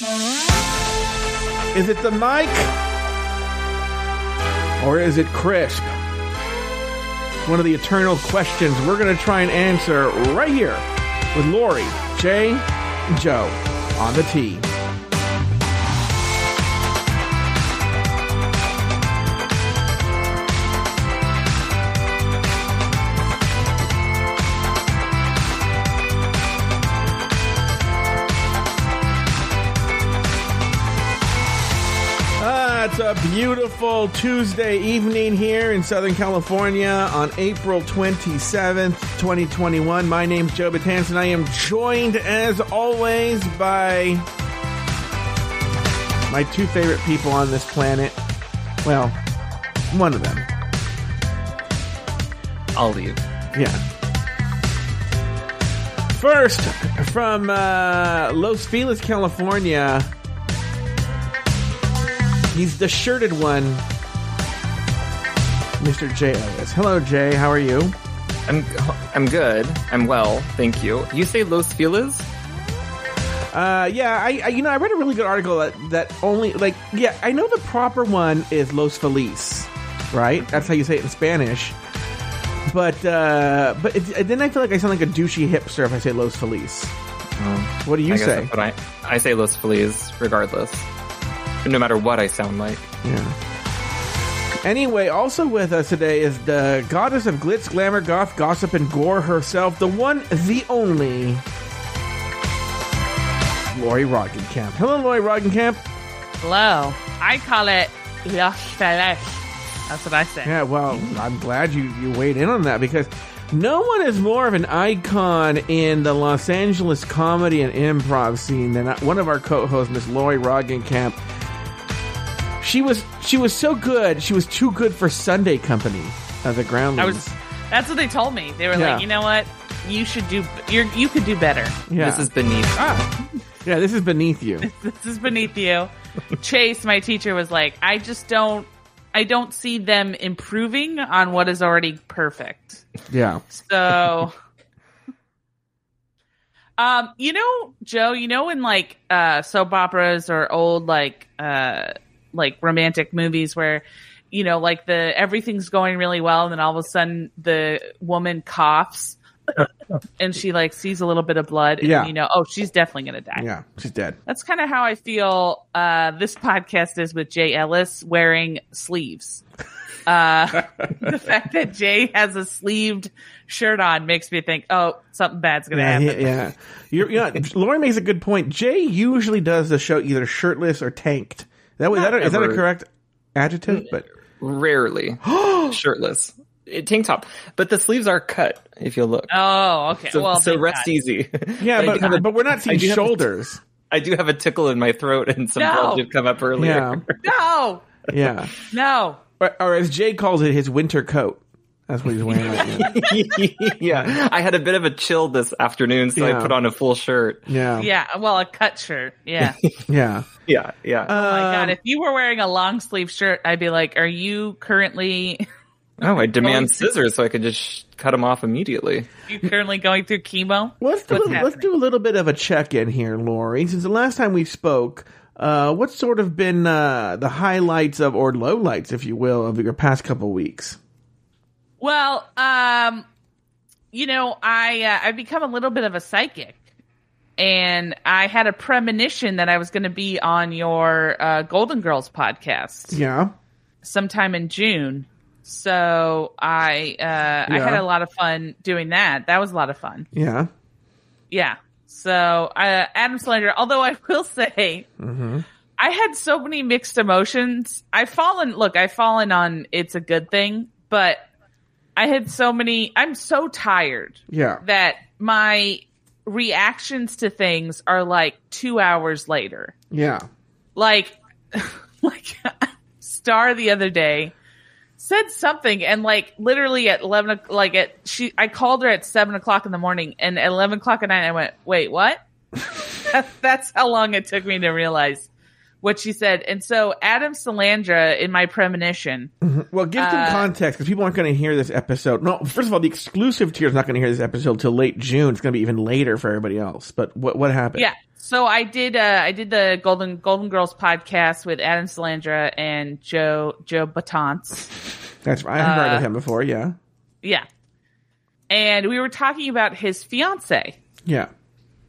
Is it the mic? Or is it crisp? One of the eternal questions we're going to try and answer right here with Lauri, Jay, and Joe on the Tea. Beautiful Tuesday evening here in Southern California on April 27th, 2021. My name's Joe Batanson. I am joined, as always, by my two favorite people on this planet. Well, one of them. I'll leave. Yeah. First, from uh, Los Feliz, California, he's the shirted one, Mr. Jay Ellis. Hello, Jay. How are you? I'm I'm good. I'm well, thank you. You say Los Feliz? Uh, yeah, I, I, you know, I read a really good article that that only like, yeah, I know the proper one is Los Feliz, right? That's how you say it in Spanish. But uh, but it, then I feel like I sound like a douchey hipster if I say Los Feliz. What do you I say? I I say Los Feliz regardless. No matter what I sound like. Yeah. Anyway, also with us today is the goddess of glitz, glamour, goth, gossip, and gore herself, the one, the only, Lauri Roggenkamp. Hello, Lauri Roggenkamp. Hello. I call it Los Feliz. That's what I say. Yeah, well, I'm glad you, you weighed in on that because no one is more of an icon in the Los Angeles comedy and improv scene than one of our co-hosts, Miss Lauri Roggenkamp. She was she was so good. She was too good for Sunday Company as a ground I was. That's what they told me. They were Yeah. like, you know what? You should do. You're. You could do better. Yeah. This is beneath. Ah. Yeah, this is beneath you. This is beneath you. Chase, my teacher, was like, I just don't. I don't see them improving on what is already perfect. Yeah. So, um, you know, Joe, you know, in like uh, soap operas or old like uh, like romantic movies where, you know, like the everything's going really well, and then all of a sudden the woman coughs. and she like sees a little bit of blood, and Yeah. you know, oh, she's definitely gonna die. Yeah, she's dead. That's kind of how I feel uh, this podcast is with Jay Ellis wearing sleeves. Uh, the fact that Jay has a sleeved shirt on makes me think, oh, something bad's going to Yeah, happen. yeah. yeah. You're, you know, Lauri makes a good point. Jay usually does the show either shirtless or tanked. That was that a, is that a correct adjective? But Rarely shirtless. It, tank top. But the sleeves are cut if you look. Oh, okay. So, well, so rest God. easy. yeah, I but a- but we're not seeing do shoulders. I do have a tickle in my throat and some No. blood did come up earlier. No, Yeah, no. or, or as Jay calls it, his winter coat. That's what he's wearing right yeah. I had a bit of a chill this afternoon, so Yeah. I put on a full shirt. Yeah, Yeah, well, a cut shirt. Yeah. yeah. Yeah, yeah. oh my God. Um, If you were wearing a long sleeve shirt, I'd be like, are you currently, oh, I demand scissors so I could just sh- cut them off immediately. you currently going through chemo? Let's do, a, let's do a little bit of a check in here, Lauri. Since the last time we spoke, uh, what's sort of been uh, the highlights of, or lowlights, if you will, of your past couple weeks? Well, um, you know, I uh, I've become a little bit of a psychic, and I had a premonition that I was going to be on your uh, Golden Girls podcast Yeah, sometime in June. So I uh, I had a lot of fun doing that. That was a lot of fun. yeah. Yeah. So uh, Adam Salandra, although I will say. Mm-hmm. I had so many mixed emotions. I've fallen, look, I've fallen on it's a good thing, but I had so many, I'm so tired Yeah. that my reactions to things are like two hours later. Yeah. Like, like Star the other day said something and like literally at 11, o- like at, she, I called her at seven o'clock in the morning and at 11 o'clock at night I went, wait, what? That's how long it took me to realize what she said. And so Adam Salandra in my premonition. Well, give some Uh, context because people aren't going to hear this episode. No, first of all, the exclusive tier is not going to hear this episode till late June. It's going to be even later for everybody else. But what what happened? Yeah. So I did uh I did the Golden Golden Girls podcast with Adam Salandra and Joe Joe Betance. that's right. I haven't heard Uh, of him before. Yeah, Yeah. And we were talking about his fiance. yeah.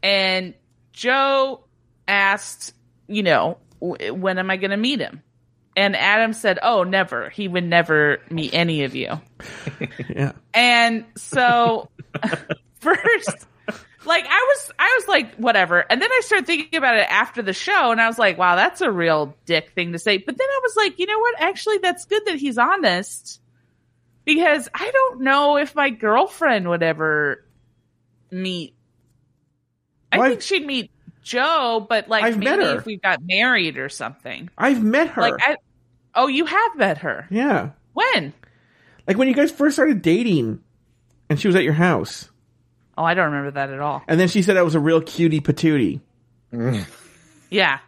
And Joe asked, you know, "W- when am I going to meet him? And Adam said, "Oh, never. He would never meet any of you." Yeah. And so first like I was I was like whatever. And then I started thinking about it after the show and I was like, wow, that's a real dick thing to say. But then I was like, you know what? Actually, that's good that he's honest. Because I don't know if my girlfriend would ever meet I think she'd meet Joe, but like I've maybe met her. if we got married or something. I've met her. Like I Oh, you have met her. yeah, When? like when you guys first started dating, and she was at your house, Oh, I don't remember that at all. and then she said I was a real cutie patootie. Yeah.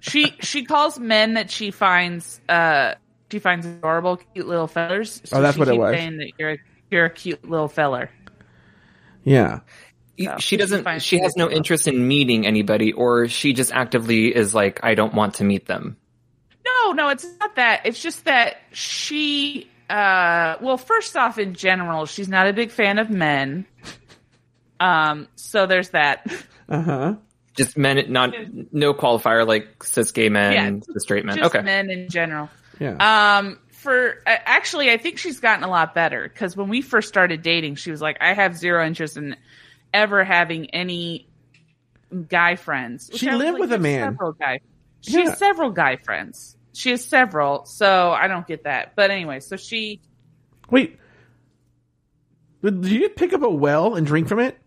She she calls men that she finds uh she finds adorable, cute little fellers. So Oh, that's what it was. Saying that you're a, you're a cute little feller. Yeah. You- So, she she doesn't. finds She has no people. interest in meeting anybody, or she just actively is like, I don't want to meet them. No, no, it's not that. It's just that she uh well, first off in general, she's not a big fan of men. Um, so there's that. Uh huh. Just men, not no qualifier like cis gay men, Yeah, cis straight men. Just okay, men in general. Yeah. Um, for uh, actually, I think she's gotten a lot better because when we first started dating, she was like, "I have zero interest in ever having any guy friends." She lived like, with a man." Several guy. She Yeah. has several guy friends. She has several, so I don't get that. But anyway, so she Wait. Did you pick up a well and drink from it?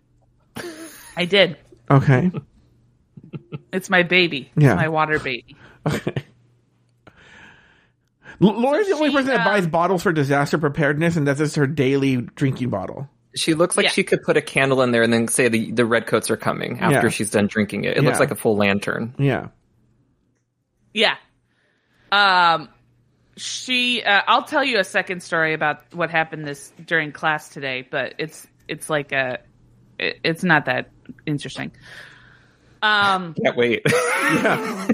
I did. Okay. It's my baby. Yeah. It's my water baby. Okay. Laura's So the only she, person that um, buys bottles for disaster preparedness, and that's just her daily drinking bottle. She looks like Yeah. she could put a candle in there and then say the the red coats are coming after Yeah. she's done drinking it. It Yeah. looks like a full lantern. Yeah. Yeah. Um, she. Uh, I'll tell you a second story about what happened this during class today, but it's it's like a. it- It's not that interesting. Um, Can't wait. Yeah.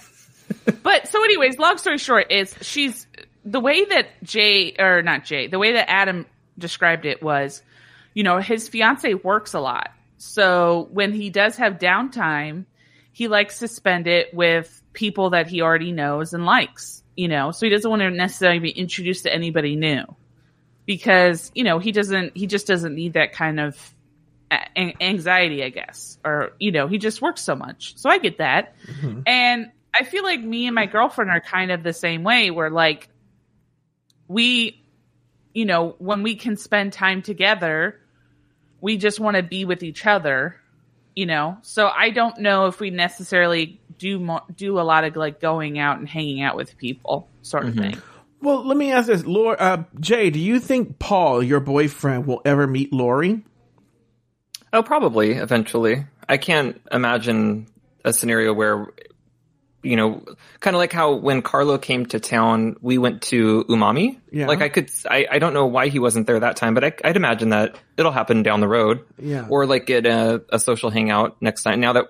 but so, anyways, long story short is she's the way that Jay or not Jay, the way that Adam described it was, you know, his fiance works a lot, so when he does have downtime, he likes to spend it with people that he already knows and likes, you know, so he doesn't want to necessarily be introduced to anybody new because, you know, he doesn't, he just doesn't need that kind of a- anxiety, I guess, or, you know, he just works so much. So I get that. Mm-hmm. And I feel like me and my girlfriend are kind of the same way where like we, you know, when we can spend time together, we just want to be with each other you know so i don't know if we necessarily do mo- do a lot of like going out and hanging out with people sort of thing Well, let me ask this, Laura. Uh, Jay, do you think Paul, your boyfriend, will ever meet Lauri? oh, probably eventually. I can't imagine a scenario where, you know, kind of like how when Carlo came to town, we went to Umami. Yeah. Like I could, I, I don't know why he wasn't there that time, but I, I'd imagine that it'll happen down the road. Yeah. Or like get a, a social hangout next time. Now that,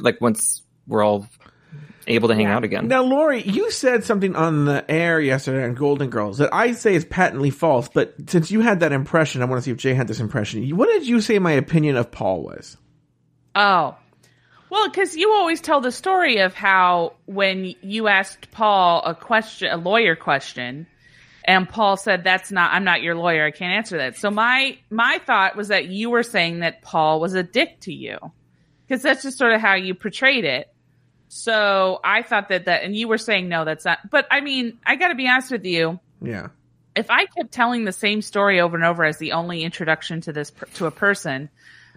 like once we're all able to hang out again. Now, Lauri, you said something on the air yesterday on Golden Girls that I say is patently false, but since you had that impression, I want to see if Jay had this impression. What did you say my opinion of Paul was? oh well because you always tell the story of how when you asked paul a question a lawyer question and paul said that's not i'm not your lawyer. I can't answer that. So my my thought was that you were saying that paul was a dick to you because that's just sort of how you portrayed it. So i thought that that and you were saying no that's not but i mean i gotta be honest with you. Yeah. if I kept telling the same story over and over as the only introduction to this to a person,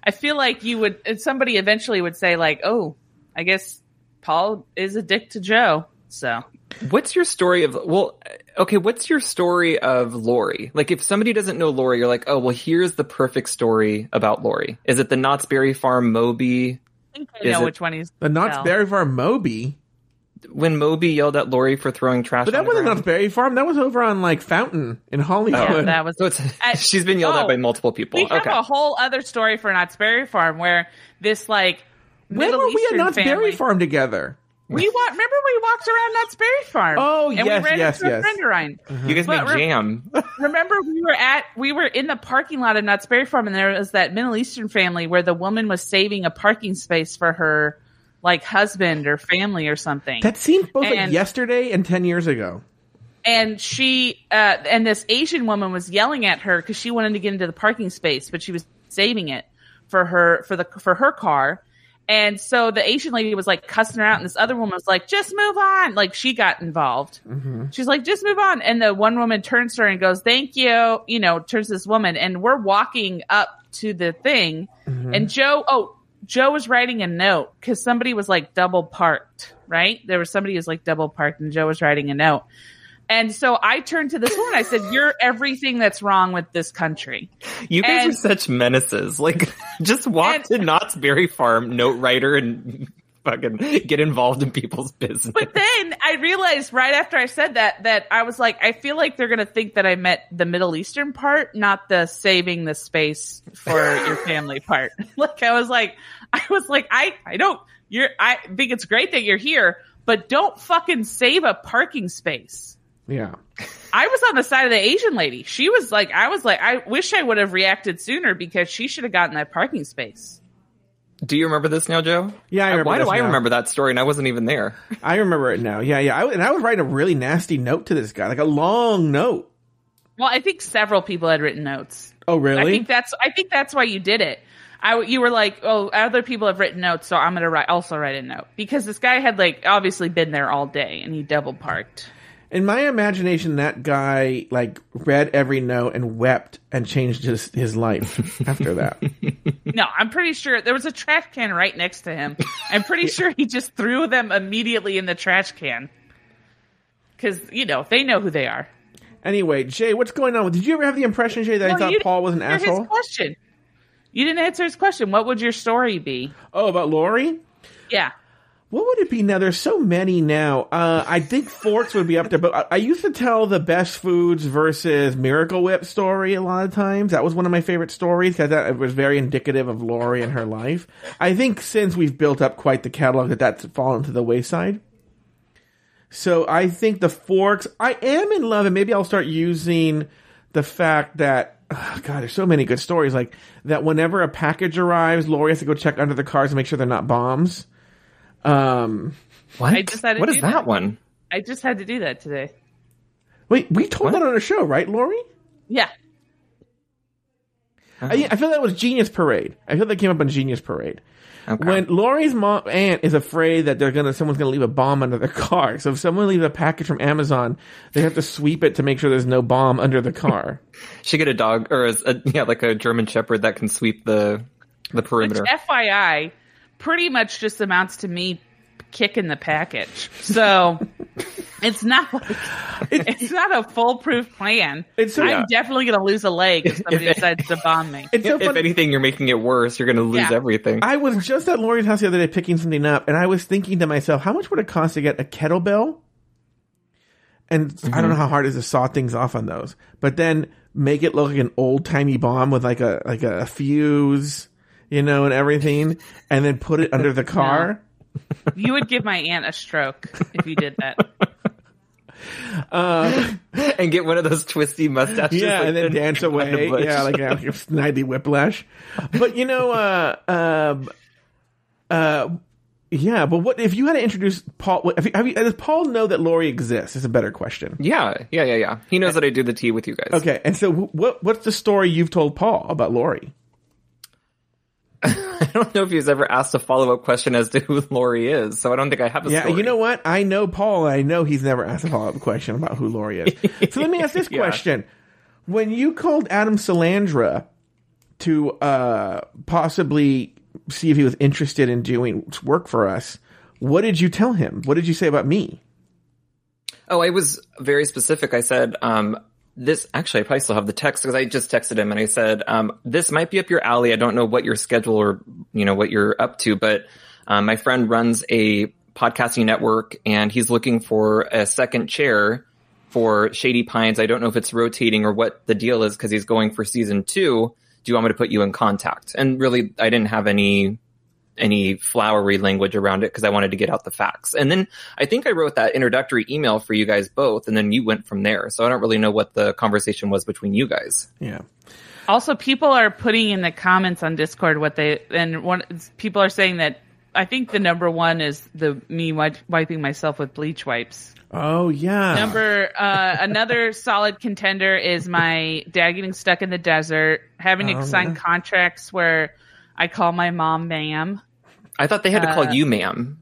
I feel like you would somebody eventually would say like, "Oh, I guess Paul is a dick to Joe." So What's your story of, well, okay, what's your story of Lauri? Like if somebody doesn't know Lauri, you're like, oh, well, here's the perfect story about Lauri. Is it the Knott's Berry Farm Moby? I think I Is know it- which one he's The Knott's tell. Berry Farm Moby. When Moby yelled at Lauri for throwing trash. But that on wasn't ground? Knott's Berry Farm. That was over on like Fountain in Hollywood. Oh. Yeah, that was So it's, I- she's been yelled oh, at by oh, multiple people. We have okay. a whole other story for Knott's Berry Farm where this like when Middle were we at Eastern Knott's family, Berry Farm together? We wa- remember we walked around Knott's Berry Farm. Oh, and yes, we ran yes, into yes. a friend of mine. Uh-huh. you guys But make re- jam. Remember we were at we were in the parking lot of Knott's Berry Farm and there was that Middle Eastern family where the woman was saving a parking space for her like husband or family or something. That seemed both like yesterday and ten years ago. and she uh and this asian woman was yelling at her because she wanted to get into the parking space but she was saving it for her for the for her car. And so the asian lady was like cussing her out and this other woman was like just move on. Like she got involved. She's like just move on. And the one woman turns to her and goes thank you you know turns to this woman and we're walking up to the thing. And joe oh joe was writing a note because somebody was like double parked right there was somebody who was like double parked and joe was writing a note and so I turned to this woman. I said, "You're everything that's wrong with this country." You guys And- are such menaces. Like, just walk And- to Knott's Berry Farm, note writer, and fucking get involved in people's business. But then I realized right after I said that that I was like, I feel like they're gonna think that I meant the Middle Eastern part, not the saving the space for your family part. like I was like, I was like, I I don't. You're. I think it's great that you're here, but don't fucking save a parking space. Yeah. I was on the side of the Asian lady. She was like, I was like, I wish I would have reacted sooner because she should have gotten that parking space. Do you remember this now, Joe? Yeah, I remember Why do this I remember that story and I wasn't even there? I remember it now. Yeah, yeah. I, and I was writing a really nasty note to this guy, like a long note. Well, I think several people had written notes. Oh, really? I think that's I think that's why you did it. I you were like, oh, other people have written notes, so I'm gonna write also write a note because this guy had like obviously been there all day and he double parked. In my imagination, that guy like read every note and wept and changed his his life after that. No, I'm pretty sure there was a trash can right next to him. I'm pretty sure he just threw them immediately in the trash can because you know they know who they are. Anyway, Jay, what's going on? Did you ever have the impression, Jay, that I thought Paul was an answer asshole? His question. You didn't answer his question. What would your story be? Oh, about Lauri? Yeah. What would it be now? There's so many now. Uh, I think Forks would be up there, but I, I used to tell the best foods versus Miracle Whip story a lot of times. That was one of my favorite stories because that was very indicative of Lauri and her life. I think since we've built up quite the catalog that that's fallen to the wayside. So I think the Forks, I am in love and maybe I'll start using the fact that, oh God, there's so many good stories like that whenever a package arrives, Lauri has to go check under the cars and make sure they're not bombs. Um, What? I just had to what do is that, that. one? I just had to do that today. Wait, we told What? that on a show, right, Lauri? Yeah. I, I feel that was Genius Parade. I feel that came up on Genius Parade. Okay. When Lauri's mom aunt is afraid that they're gonna someone's gonna leave a bomb under their car, so if someone leaves a package from Amazon, they have to sweep it to make sure there's no bomb under the car. She get a dog or a, a- yeah, like a German Shepherd that can sweep the the Which, perimeter. FYI, pretty much just amounts to me kicking the package. So it's not like, it's not a foolproof plan. It's so- I'm Yeah. definitely going to lose a leg if somebody If- decides to bomb me. It's so if funny. anything, you're making it worse. You're going to lose Yeah. everything. I was just at Lauri's house the other day picking something up, and I was thinking to myself, how much would it cost to get a kettlebell? And I don't mm-hmm. know how hard it is to saw things off on those, but then make it look like an old timey bomb with like a like a fuse, you know, and everything, and then put it under the car. You would give my aunt a stroke if you did that. and get one of those twisty mustaches. yeah, like and then the- dance behind the away. Yeah, like, a- like a snidely whiplash. But you know, uh, um, uh, yeah. But what if you had to introduce Paul? what- Have you, have you, does Paul know that Lauri exists? Is a better question. yeah, yeah, yeah, yeah. He knows that I do the tea with you guys. Okay, and so wh- what? What's the story you've told Paul about Lauri? I don't know if he's ever asked a follow up question as to who Lauri is, so I don't think I have a Yeah, story. you know what? I know Paul. and I know he's never asked a follow up question about who Lauri is. so let me ask this Yeah. question: When you called Adam Salandra to uh, possibly see if he was interested in doing work for us, what did you tell him? What did you say about me? Oh, I was very specific. I said, um, this, actually, I probably still have the text because I just texted him and I said, um, this might be up your alley. I don't know what your schedule or, you know, what you're up to, but, um, my friend runs a podcasting network, and he's looking for a second chair for Shady Pines. I don't know if it's rotating or what the deal is because he's going for season two. Do you want me to put you in contact? And really, I didn't have any any flowery language around it because I wanted to get out the facts. And then I think I wrote that introductory email for you guys both, and then you went from there. So I don't really know what the conversation was between you guys. Yeah. Also, people are putting in the comments on Discord what they and one people are saying that I think the number one is the me wiping myself with bleach wipes. Oh yeah. Number uh, another solid contender is my dad getting stuck in the desert, having to Oh, sign yeah. contracts where I call my mom ma'am. I thought they had to call Uh, you ma'am.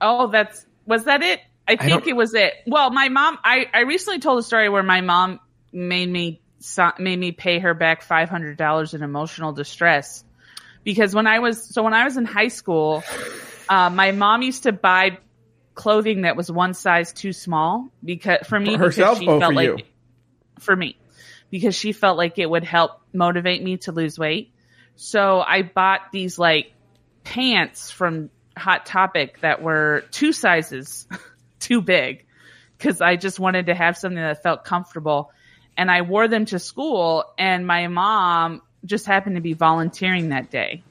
Oh, that's was that it? I think don't- it was it. Well, my mom. I I recently told a story where my mom made me made me pay her back five hundred dollars in emotional distress because when I was so when I was in high school, uh, my mom used to buy clothing that was one size too small because for me For herself because she or felt for like you? for me because she felt like it would help motivate me to lose weight. So I bought these like pants from Hot Topic that were two sizes too big because I just wanted to have something that felt comfortable. And I wore them to school, and my mom just happened to be volunteering that day.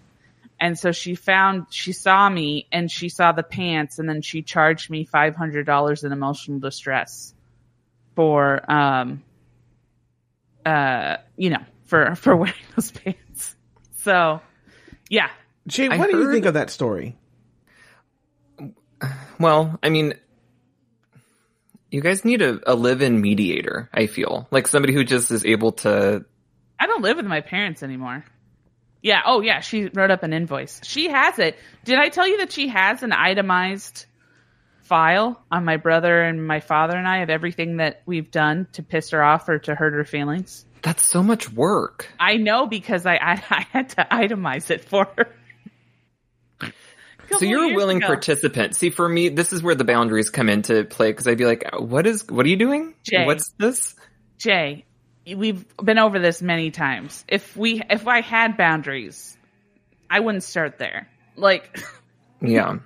And so she found, she saw me and she saw the pants, and then she charged me $500 in emotional distress for, um, uh, you know, for, for wearing those pants. So, yeah, Jay, I what do you think of that story? Well, I mean, you guys need a, a live-in mediator. I feel like somebody who just is able to. I don't live with my parents anymore. Yeah. Oh, yeah. She wrote up an invoice. She has it. Did I tell you that she has an itemized file on my brother and my father and I of everything that we've done to piss her off or to hurt her feelings? That's so much work. I know because I I, I had to itemize it for her. So you're a willing ago. participant. See, for me, this is where the boundaries come into play because I'd be like, "What is? What are you doing? Jay. What's this?" Jay, we've been over this many times. If we if I had boundaries, I wouldn't start there. Like Yeah.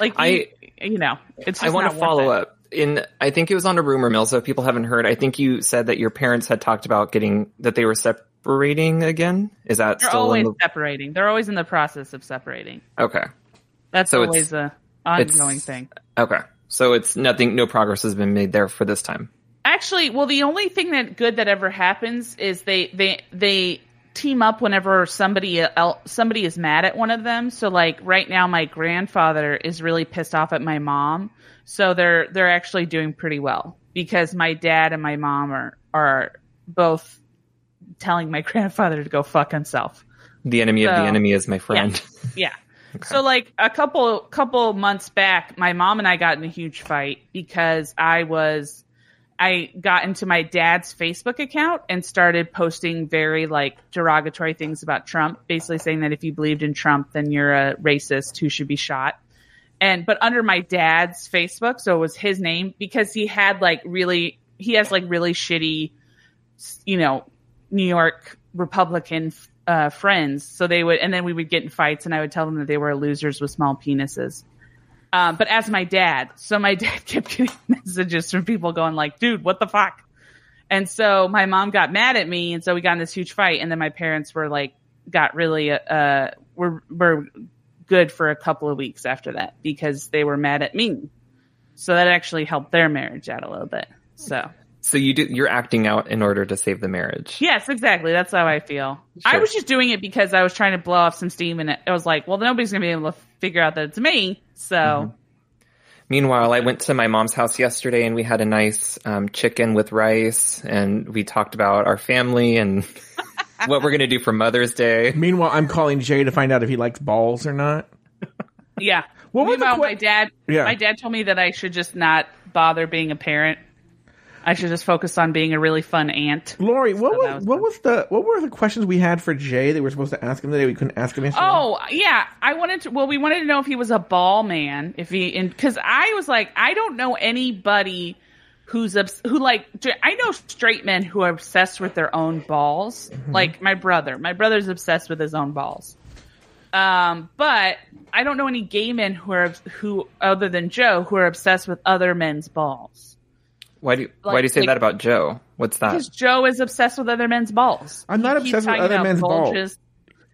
like I- you, you know, it's just I want to follow up. In I think it was on a rumor mill. So if people haven't heard, I think you said that your parents had talked about getting that they were separating again. Is that They're still always in separating. They're always in the process of separating. Okay. That's So always a ongoing thing. Okay. So it's nothing. No progress has been made there for this time. Actually, well, the only thing that good that ever happens is they they they team up whenever somebody else, somebody is mad at one of them. So like right now, my grandfather is really pissed off at my mom. So they're they're actually doing pretty well because my dad and my mom are are both telling my grandfather to go fuck himself. The enemy of the enemy is my friend. Yeah. So like a couple couple months back, my mom and I got in a huge fight because I was I got into my dad's Facebook account and started posting very like derogatory things about Trump, basically saying that if you believed in Trump, then you're a racist who should be shot. And but under my dad's Facebook, so it was his name because he had like really he has like really shitty you know, New York Republican uh, friends. So they would, and then we would get in fights, and I would tell them that they were losers with small penises. Um, but as my dad, so my dad kept getting messages from people going like, "Dude, what the fuck?" And so my mom got mad at me, and so we got in this huge fight. And then my parents were like, got really, uh, were were good for a couple of weeks after that because they were mad at me. So that actually helped their marriage out a little bit. So. So you do, you're acting out in order to save the marriage. Yes, exactly. That's how I feel. I was just doing it because I was trying to blow off some steam, and it, it was like, well, nobody's gonna be able to figure out that it's me. So Mm-hmm. Meanwhile, I went to my mom's house yesterday and we had a nice um, chicken with rice and we talked about our family and what we're going to do for Mother's Day. Meanwhile, I'm calling Jay to find out if he likes balls or not. yeah. What was the Meanwhile, my dad, Yeah. my dad told me that I should just not bother being a parent. I should just focus on being a really fun aunt. Lauri, what So was, was what fun. was the what were the questions we had for Jay that we were supposed to ask him today? We couldn't ask him yesterday. Oh yeah, I wanted to. Well, we wanted to know if he was a ball man. If he, because I was like, I don't know anybody who's obs- who like. I know straight men who are obsessed with their own balls. Like my brother. My brother's obsessed with his own balls. Um, but I don't know any gay men who are who other than Joe who are obsessed with other men's balls. Why do you, why do you say like- that about Joe? What's that? Because Joe is obsessed with other men's balls. I'm not He obsessed with other about men's balls. bulges.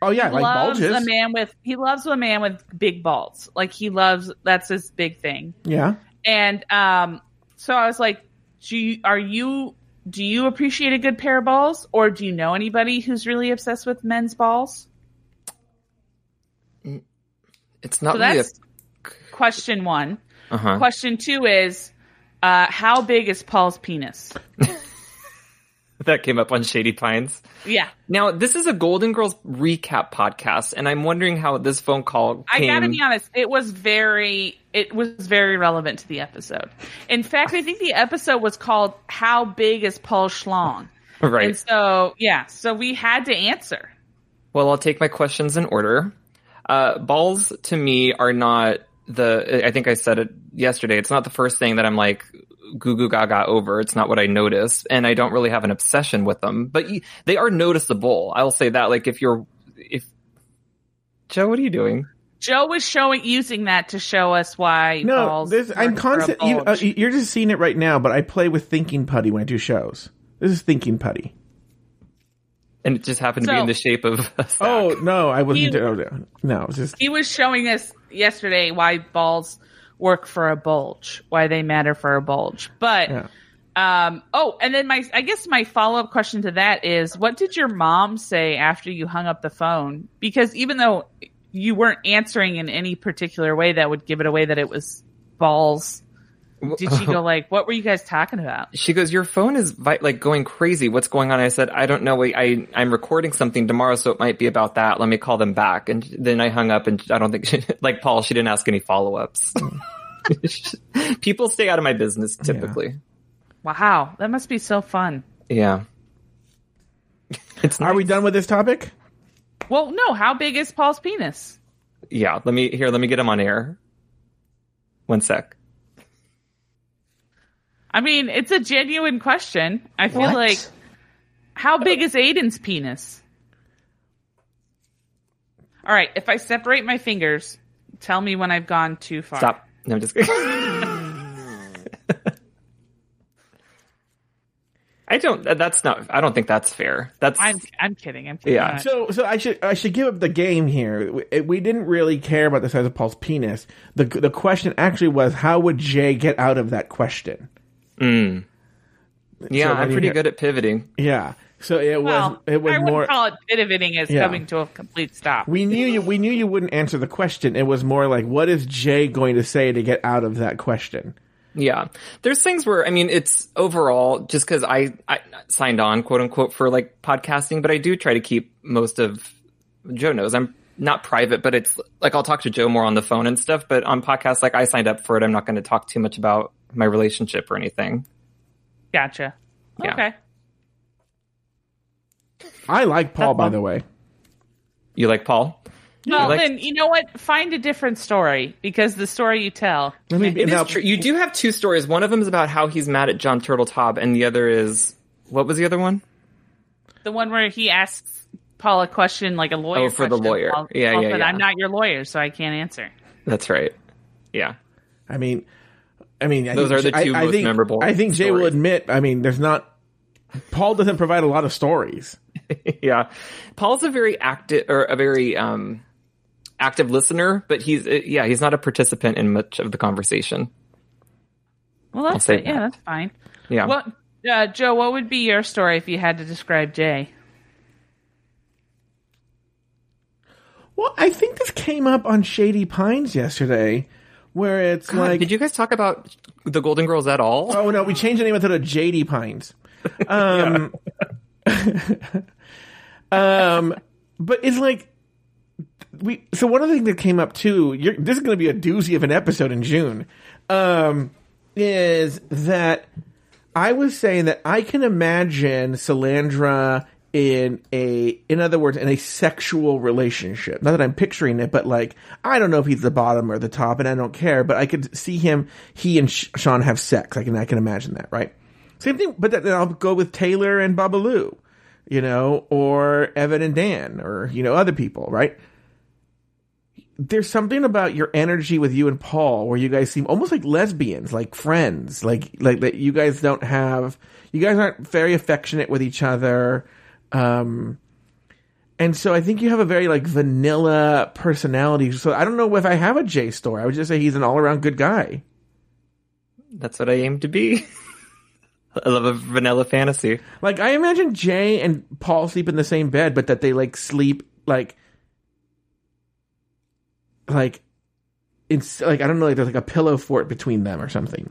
Oh yeah, he like loves bulges. a man with he loves a man with big balls. Like he loves that's his big thing. yeah. And um, so I was like, do you, are you do you appreciate a good pair of balls, or do you know anybody who's really obsessed with men's balls? It's not So really a. question one. Uh-huh. Question two is, uh, how big is Paul's penis? That came up on Shady Pines. Yeah, Now, this is a Golden Girls recap podcast, and I'm wondering how this phone call I gotta be honest. It was very, it was very relevant to the episode. In fact, I think the episode was called "How Big Is Paul Schlong?" Right. And so, yeah, so we had to answer. Well, I'll take my questions in order. Uh, balls to me are not the, I think I said it yesterday. It's not the first thing that I'm like goo goo gaga over. It's not what I notice. And I don't really have an obsession with them, but they are noticeable. I'll say that. Like if you're, if, Joe, what are you doing? Joe was showing using that to show us why. No, balls this I'm work for a constant. You, uh, you're just seeing it right now, but I play with thinking putty when I do shows. This is thinking putty. And it just happened to be in the shape of a sack. Oh no, I wasn't. You- oh, no, no, it was just he was showing us yesterday why balls work for a bulge, why they matter for a bulge. But Yeah. um oh, and then my I guess my follow-up question to that is what did your mom say after you hung up the phone? Because even though you weren't answering in any particular way that would give it away that it was balls, did she go like, "What were you guys talking about?" She goes, "Your phone is vi- like going crazy. What's going on?" I said, "I don't know. I I'm recording something tomorrow, so it might be about that. Let me call them back." And then I hung up, and I don't think, she, like Paul, she didn't ask any follow ups. People stay out of my business typically. Wow, that must be so fun. Yeah. It's Are we done with this topic? Well, no, how big is Paul's penis? Yeah. Let me here. Let me get him on air. One sec. I mean, it's a genuine question. I feel What? like how big is Aiden's penis? All right, if I separate my fingers, tell me when I've gone too far. Stop. No, I'm just kidding. I don't. That's not. I don't think that's fair. That's. I'm I'm kidding. I'm kidding. Yeah. All right. So, so I should I should give up the game here. We, eh, we didn't really care about the size of Paul's penis. the The question actually was, how would Jay get out of that question? Mm. yeah. so I'm pretty hear- good at pivoting. Yeah. So it well, was it was I wouldn't more. call it pivoting as Yeah. coming to a complete stop. We knew you. We knew you wouldn't answer the question. It was more like, what is Jay going to say to get out of that question? Yeah. There's things where, I mean, it's overall just cause I, I signed on quote unquote for like podcasting, but I do try to keep most of, Joe knows I'm not private, but it's like I'll talk to Joe more on the phone and stuff, but on podcasts, like I signed up for it. I'm not going to talk too much about my relationship or anything. Gotcha. Yeah. Okay. I like Paul, That's by fine. the way. You like Paul? Well, like- then you know what? Find a different story because the story you tell. Let me be, It is now, true. You do have two stories. One of them is about how he's mad at John Turtletop and the other is, what was the other one? The one where he asks Paul a question like a lawyer. Oh, for the question. lawyer. Paul- Yeah, Paul yeah, said, yeah. I'm not your lawyer, so I can't answer. That's right. Yeah. I mean, I mean, I Those think- are the I- two I most think- memorable I think Jay will admit. I mean, there's not. Paul doesn't provide a lot of stories. yeah. Paul's a very active or a very um active listener, but he's uh, yeah, he's not a participant in much of the conversation. Well, that's say it. Yeah, that's fine. Yeah. What, uh, Joe? What would be your story if you had to describe Jay? Well, I think this came up on Shady Pines yesterday, where it's God, like, did you guys talk about the Golden Girls at all? oh no, we changed the name of it to JD Pines. Um, um, but it's like we. So one of the things that came up too. You're, this is going to be a doozy of an episode in June. Um, is that I was saying that I can imagine Salandra in a, in other words, in a sexual relationship. Not that I'm picturing it, but like, I don't know if he's the bottom or the top and I don't care, but I could see him, he and Sean have sex. I can, I can imagine that, right? Same thing, but then I'll go with Taylor and Babalu, you know, or Evan and Dan or, you know, other people, right? there's something about your energy with you and Paul where you guys seem almost like lesbians, like friends, like like that you guys don't have you guys aren't very affectionate with each other. Um and so I think you have a very like vanilla personality. So I don't know if I have a J store. I would just say he's an all around good guy. That's what I aim to be. I love a vanilla fantasy. Like I imagine Jay and Paul sleep in the same bed, but that they like sleep like like it's like I don't know, like there's like a pillow fort between them or something.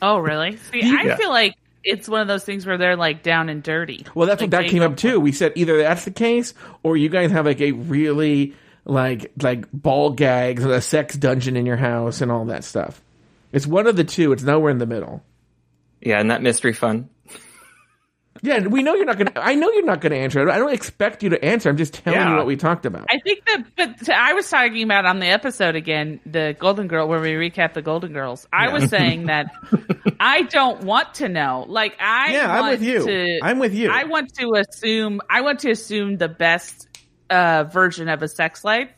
Oh, really? See, I Yeah. feel like it's one of those things where they're like down and dirty. Well, that's Like, what that came up too. We said either that's the case or you guys have like a really like like ball gags, and a sex dungeon in your house, and all that stuff. It's one of the two. It's nowhere in the middle. Yeah, and that mystery fun. Yeah, we know you're not gonna. I know you're not gonna answer. I don't expect you to answer. I'm just telling you what we talked about. I think that, but I was talking about on the episode again, the Golden Girl, where we recap the Golden Girls. I was saying that I don't want to know. Like I, Yeah, I'm with you. To, I'm with you. I want to assume. I want to assume the best uh, version of a sex life,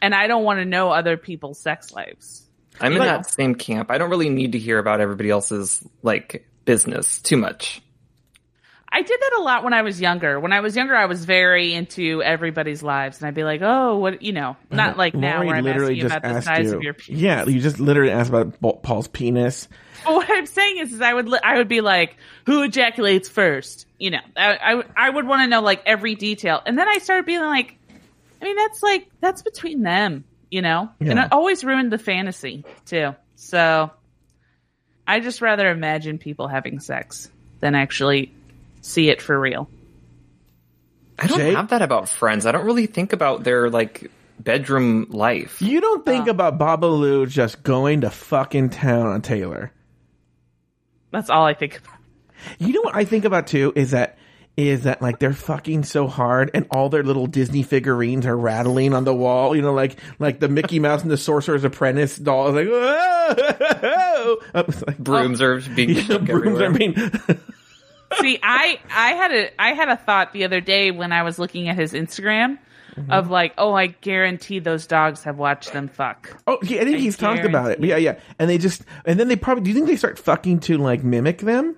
and I don't want to know other people's sex lives. I'm in Like- that same camp. I don't really need to hear about everybody else's like business too much. I did that a lot when I was younger. When I was younger, I was very into everybody's lives, and I'd be like, "Oh, what you know?" Uh-huh. Not like now Lauri where I'm asking just about the size you. of your penis. Yeah, you just literally asked about Paul's penis. But what I'm saying is, is I would I would be like, who ejaculates first? You know, I I, would- I would want to know like every detail, and then I started being like, I mean, that's like that's between them, you know, and Yeah. it always ruined the fantasy too. So I just rather imagine people having sex than actually see it for real. I don't Jake? have that about friends. I don't really think about their like bedroom life. You don't Oh. think uh. about Babalu just going to fucking town on Taylor. That's all I think about. You know what I think about too is that is that like they're fucking so hard and all their little Disney figurines are rattling on the wall. You know, like like the Mickey Mouse and the Sorcerer's Apprentice doll is like, oh, oh. whoa! Like oh. Brooms are being you know, brooms everywhere. are being. See, I I had a I had a thought the other day when I was looking at his Instagram Mm-hmm. of like, oh, I guarantee those dogs have watched them fuck. Oh, yeah, I think I he's talked about it. Yeah, yeah. And they just and then they probably. Do you think they start fucking to like mimic them?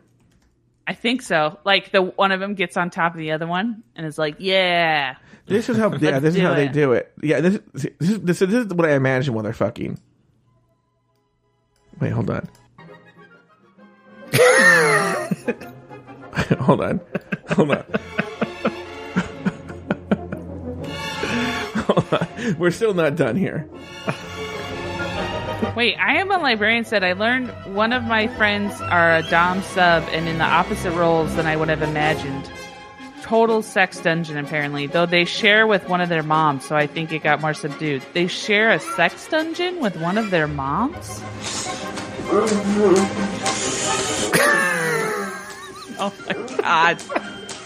I think so. Like the one of them gets on top of the other one and is like, yeah. This is how. yeah, this is how they do it. Yeah, this this is, this is, this is what I imagine when they're fucking. Wait, hold on. hold on, hold on. hold on. We're still not done here. Wait, I am a librarian said I learned one of my friends are a Dom sub and in the opposite roles than I would have imagined. Total sex dungeon apparently, though they share with one of their moms, so I think it got more subdued. They share a sex dungeon with one of their moms? Oh my god.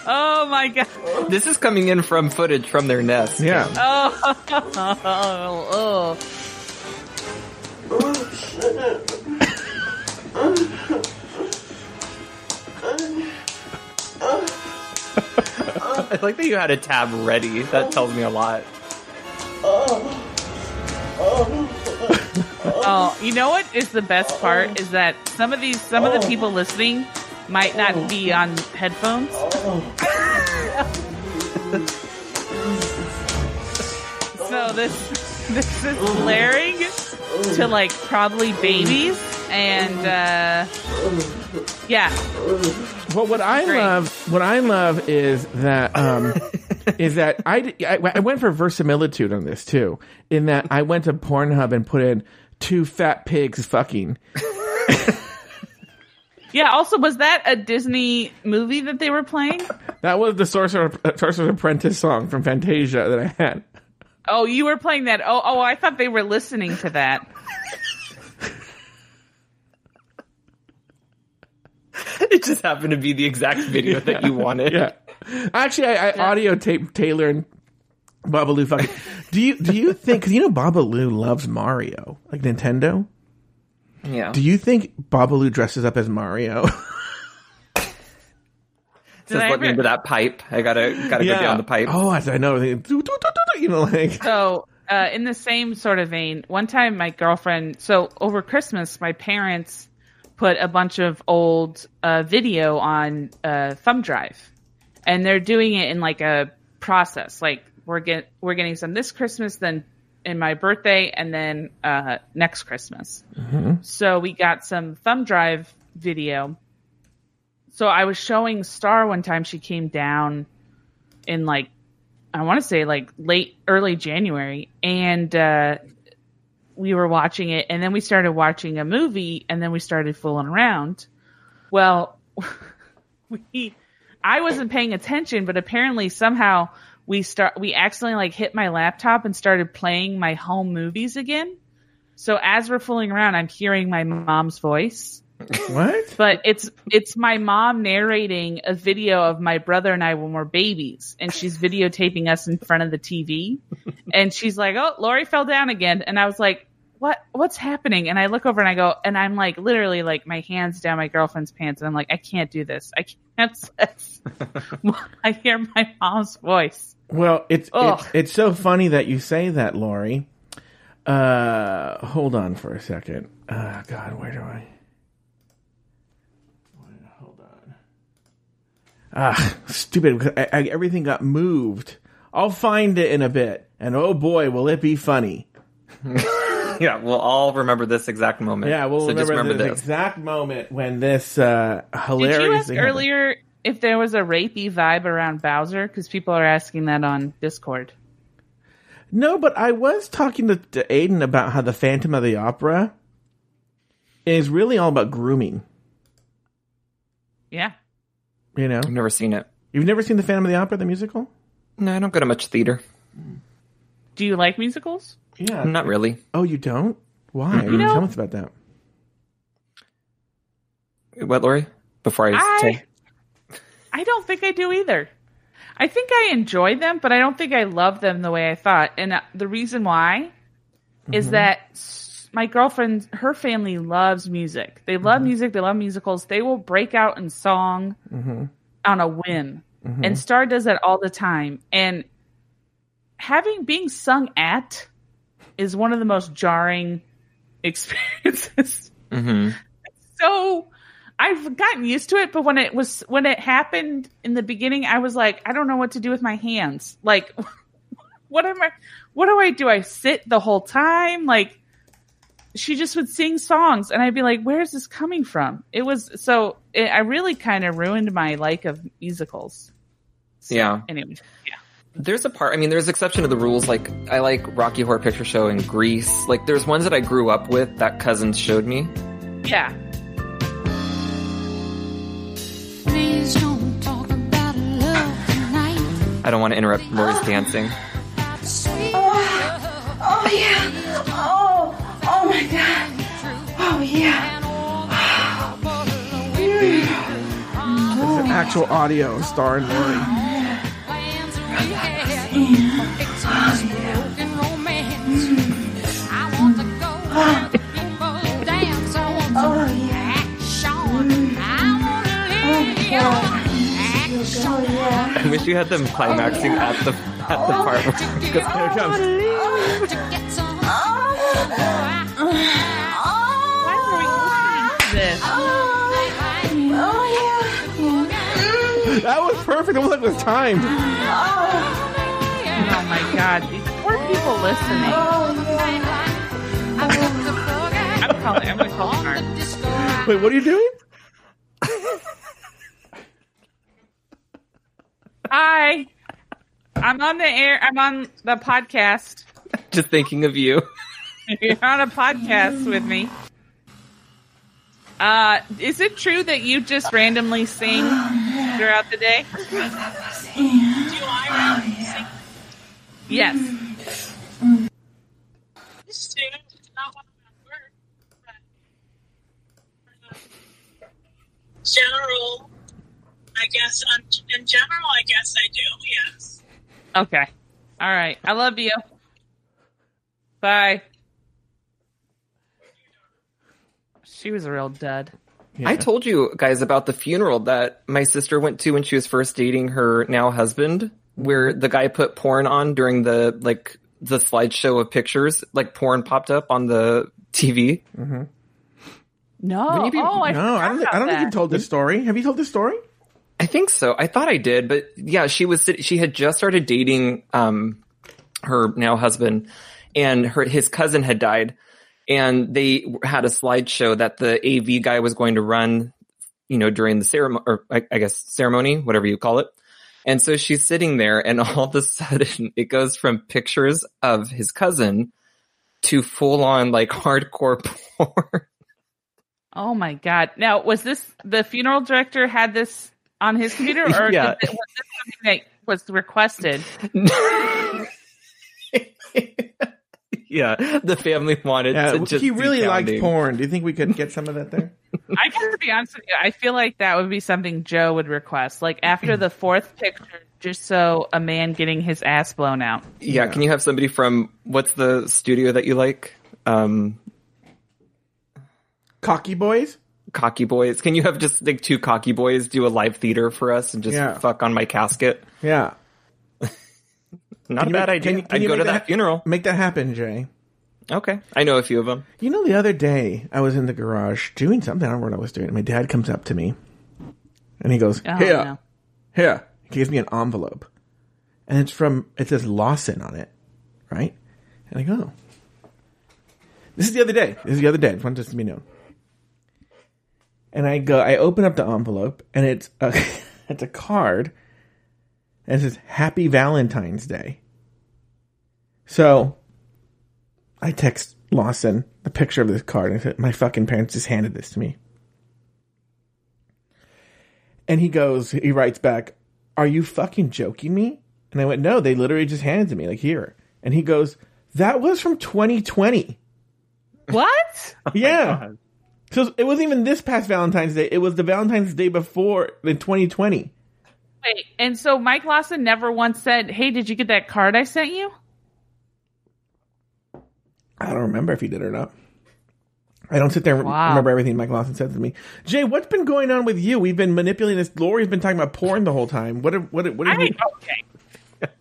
Oh my god. This is coming in from footage from their nest. Yeah. Oh, oh, I like that you had a tab ready. That tells me a lot. Oh, you know what is the best part is that some of these some of the people listening might not be on headphones. so this this is blaring to like probably babies and uh yeah. Well, what I Great. love, what I love is that, um, is that I, I, I went for verisimilitude on this too. In that I went to Pornhub and put in two fat pigs fucking. Yeah, also was that a Disney movie that they were playing? That was the Sorcerer, Sorcerer's Apprentice song from Fantasia that I had. Oh, you were playing that. Oh, oh, I thought they were listening to that. It just happened to be the exact video that you wanted. Yeah. Actually, I, I audio tape Taylor and Babaloo fucking. Do you do you think? Because you know Babaloo loves Mario, like Nintendo. Yeah. Do you think Babaloo dresses up as Mario? Just Did I let me ever- into that pipe. I gotta gotta go down the pipe. Oh, I, I know. You know, like So uh, in the same sort of vein, one time my girlfriend, so over Christmas, my parents put a bunch of old uh, video on uh, thumb drive, and they're doing it in like a process. Like we're get we're getting some this Christmas, then in my birthday, and then uh, next Christmas. So we got some thumb drive video. So I was showing Star one time. She came down in like I want to say like late early January, and uh, we were watching it, and then we started watching a movie, and then we started fooling around. Well, we I wasn't paying attention, but apparently somehow we start we accidentally like hit my laptop and started playing my home movies again. So as we're fooling around, I'm hearing my mom's voice What? but it's it's my mom narrating a video of my brother and I when we're babies, and she's videotaping us in front of the TV, and she's like, "Oh, Lauri fell down again," and I was like, "What? What's happening?" And I look over and I go, and I'm like, literally, like my hands down my girlfriend's pants, and I'm like, "I can't do this. I can't." I hear my mom's voice. Well, it's Ugh. it's it's so funny that you say that, Lauri. Uh, hold on for a second. Uh, God, where do I? Hold on. Ah, stupid! I, I, everything got moved. I'll find it in a bit, and oh boy, will it be funny! Yeah, we'll all remember this exact moment. Yeah, we'll so remember, just remember this, this. exact moment when this uh, hilarious. Did you ask thing happened. earlier if there was a rapey vibe around Bowser? Because people are asking that on Discord. No, but I was talking to, to Aiden about how the Phantom of the Opera is really all about grooming. Yeah. You know, I've never seen it. you've never seen the Phantom of the Opera, the musical? No, I don't go to much theater. Do you like musicals? Yeah. Not really. Oh, you don't? Why? You know- Tell us about that. What, Lauri? Before I, I tell- I don't think I do either. I think I enjoy them, but I don't think I love them the way I thought. And uh, the reason why is that my girlfriend, her family loves music. They love music. They love musicals. They will break out in song on a whim. And Star does that all the time. And having being sung at is one of the most jarring experiences Mhm. so I've gotten used to it, but when it was when it happened in the beginning, I was like, I don't know what to do with my hands. Like, what am I? What do I do? I sit the whole time. Like, she just would sing songs, and I'd be like, Where's this coming from? It was so. It, I really kind of ruined my like of musicals. So, Yeah. Anyway, yeah. There's a part, I mean, there's exception to the rules. Like, I like Rocky Horror Picture Show and Grease. Like, there's ones that I grew up with that cousins showed me. Yeah. I don't want to interrupt Lauri's dancing. Sweet Oh yeah. Oh, oh my god. Oh yeah. It's an actual audio of Star and Lauri. plans we had. Fixing broken romance. I want to go where the people dance. I want to Oh yeah. Oh yeah. I wish you had them climaxing at the at the part oh, to oh, oh. this? Oh yeah. That was perfect. It was like it was timed. Oh my god, these poor people listening. I'm calling. I'm gonna call Wait, what are you doing? Hi. I'm on the air. I'm on the podcast. just thinking of you. You're on a podcast with me. Uh, is it true that you just randomly sing throughout the day? Do I randomly sing? Yes. Soon, it's not one of my work, but general, I guess. Um, in general, I guess I do. Yes. Okay. All right. I love you. Bye. She was a real dud. I told you guys about the funeral that my sister went to when she was first dating her now husband, where the guy put porn on during the like the slideshow of pictures, like porn popped up on the TV. No. you be- oh, I no, I don't. Think, I don't think you told this story. Have you told this story? I think so. I thought I did, but yeah, she was she had just started dating um her now husband, and her his cousin had died, and they had a slideshow that the AV guy was going to run, you know, during the ceremony, or I, I guess ceremony, whatever you call it. And so she's sitting there, and all of a sudden, it goes from pictures of his cousin to full on like hardcore porn. Oh my god! Now, was this the funeral director had this on his computer, or Yeah. did- was this something that was requested? yeah, the family wanted Yeah, to just he really liked porn. Do you think we could get some of that there? I gotta be honest with you. I feel like that would be something Joe would request, like after the fourth picture, just so a man getting his ass blown out. Yeah, can you have somebody from what's the studio that you like? Um, Cocky boys. Cocky Boys. Can you have just like two Cocky Boys do a live theater for us and just Yeah. fuck on my casket? Yeah. Not Can a bad make- idea. can you- can I'd go to that, that- funeral. Make that happen, Jay. Okay, I know a few of them. You know, the other day I was in the garage doing something. I don't know what I was doing. and My dad comes up to me, and he goes, Oh, "Here, no. here." He gives me an envelope, and it's from. It says Lawson on it, right? And I go, oh. "This is the other day. This is the other day. I just want this to be known." And I go, I open up the envelope, and it's a, it's a card, and it says "Happy Valentine's Day." So I text Lawson the picture of this card and I said, My fucking parents just handed this to me. And he goes, he writes back, Are you fucking joking me? And I went, No, they literally just handed it to me, like here. And he goes, That was from 2020. What? Oh yeah. So it wasn't even this past Valentine's Day. It was the Valentine's Day before in 2020. Wait, and so Mike Lawson never once said, "Hey, did you get that card I sent you?" I don't remember if he did or not. I don't sit there and Wow. remember everything Mike Lawson said to me. Jay, what's been going on with you? We've been manipulating this. Lauri's been talking about porn the whole time. What? What? What? what I have you, okay.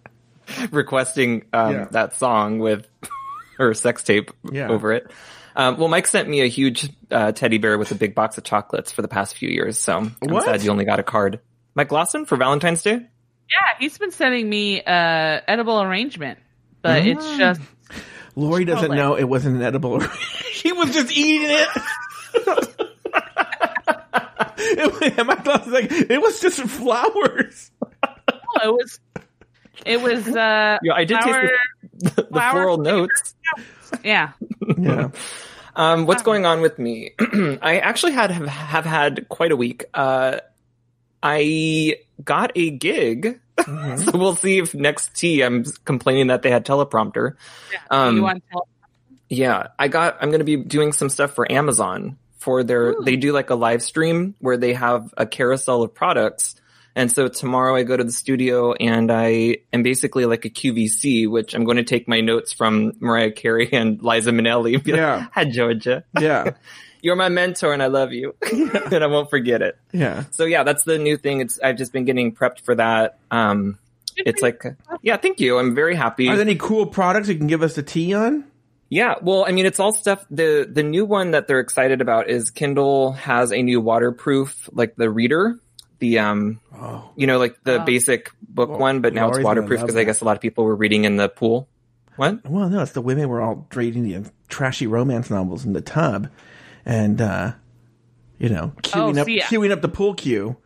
Requesting um, Yeah. that song with her sex tape Yeah. over it. Um, well, Mike sent me a huge uh, teddy bear with a big box of chocolates for the past few years, so I'm What? sad you only got a card. Mike Lawson for Valentine's Day. Yeah, he's been sending me uh edible arrangement, but it's Mm. just Lauri doesn't Chipotle. know it wasn't an edible. he was just eating it. it was, Mike Lawson's like it was just flowers. it was it was uh Yeah, I did flower- taste the, the flower floral flavor. notes. yeah. Yeah. Um, what's going on with me? I actually had have, have had quite a week. Uh, I got a gig, so we'll see if next Tea I'm complaining that they had teleprompter. Um, you want to tell Yeah, I got. I'm going to be doing some stuff for Amazon for their. They do like a live stream where they have a carousel of products, and so tomorrow I go to the studio and I am basically like a QVC, which I'm going to take my notes from Mariah Carey and Liza Minnelli. and be like, Yeah. Hi Georgia, Yeah. you're my mentor and I love you, and I won't forget it. Yeah. So yeah, that's the new thing. It's I've just been getting prepped for that. Um, it's like, yeah, thank you. I'm very happy. Are there any cool products you can give us a tea on? Yeah, well, I mean, it's all stuff. The the new one that they're excited about is Kindle has a new waterproof, like the reader, the um, Oh. you know, like the Oh. basic book Well, one, but now it's waterproof because I guess a lot of people were reading in the pool. What? Well, no, it's the women were all reading the trashy romance novels in the tub, and uh, you know, queuing Oh, up, see, queuing up the pool queue,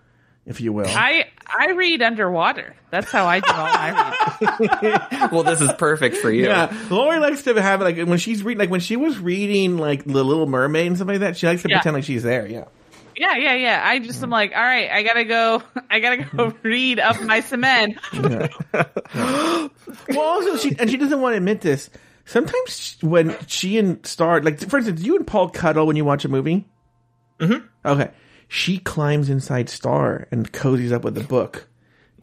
if you will. I I read underwater. That's how I do all my reading. well, this is perfect for you. Yeah, Lauri likes to have like when she's reading, like when she was reading like the Little Mermaid and stuff like that. She likes to Yeah. pretend like she's there. Yeah, Yeah, yeah, yeah. I just am like, all right, I gotta go. I gotta go read up my cement. well, also she and she doesn't want to admit this. Sometimes she- when she and Star, like for instance, you and Paul cuddle when you watch a movie. Mm-hmm. Okay, she climbs inside Star and cozies up with the book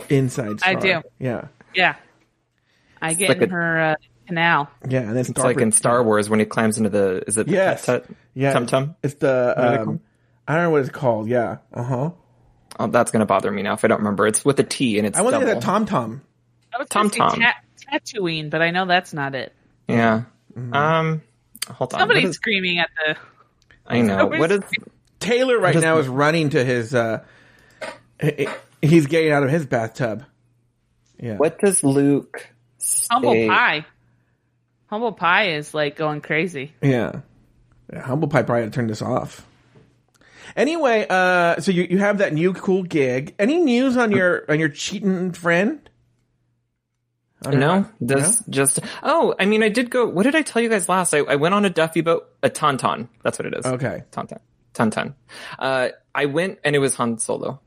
inside. Star. I do. Yeah, Yeah, I get like in a- her uh, canal. yeah, and then It's like in Star Wars when he climbs into the is it the Yes. tut- yeah, tum tum? It's the are they um, called? I don't know what it's called. Yeah, uh huh. Oh, that's gonna bother me now if I don't remember. It's with a T and it's I want to double. get that Tom Tom. I would Tom say Tom. ta- Tatooine, but I know that's not it. Yeah. Mm-hmm. Um. Hold on. Somebody's What is- screaming at the. I know. What is? Taylor right does- now is running to his. uh he- He's getting out of his bathtub. Yeah. What does Luke? Humble say? Pie. Humble Pie is like going crazy. Yeah. yeah Humble Pie probably had to turn this off. Anyway, uh, so you, you have that new cool gig. Any news on your on your cheating friend? Her- No, just. Oh, I mean, I did go. What did I tell you guys last? I, I went on a Duffy boat, a tauntaun. That's what it is. Okay. Tauntaun. Tauntaun. Uh, I went and it was Han Solo.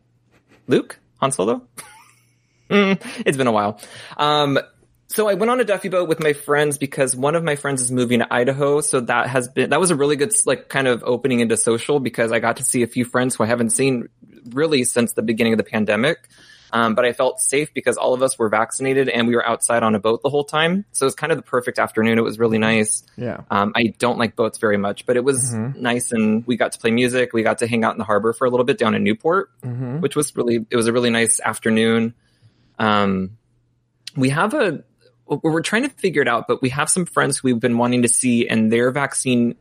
Luke? Han Solo? Mm, it's been a while. Um, so I went on a Duffy boat with my friends because one of my friends is moving to Idaho. So that has been, that was a really good, like, kind of opening into social because I got to see a few friends who I haven't seen really since the beginning of the pandemic. Um, but I felt safe because all of us were vaccinated and we were outside on a boat the whole time. So it was kind of the perfect afternoon. It was really nice. Yeah. Um, I don't like boats very much, but it was nice and we got to play music. We got to hang out in the harbor for a little bit down in Newport, which was really, it was a really nice afternoon. Um, we have a, we're trying to figure it out, but we have some friends who we've been wanting to see and their vaccine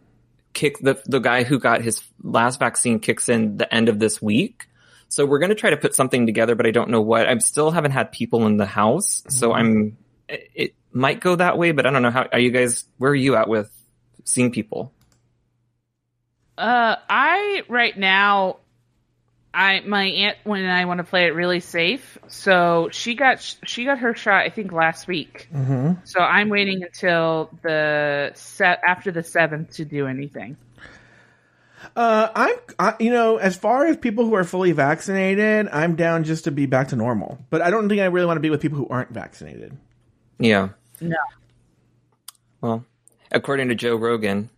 kick, the, the guy who got his last vaccine kicks in the end of this week. So we're going to try to put something together, but I don't know what. I still haven't had people in the house. So I'm, it might go that way, but I don't know how, are you guys, where are you at with seeing people? Uh, I right now, I my aunt when I want to play it really safe. So she got she got her shot I think last week. Mm-hmm. So I'm waiting until the set after the seventh to do anything. Uh, I'm, I, you know, as far as people who are fully vaccinated, I'm down just to be back to normal. But I don't think I really want to be with people who aren't vaccinated. Yeah. No. Well, according to Joe Rogan,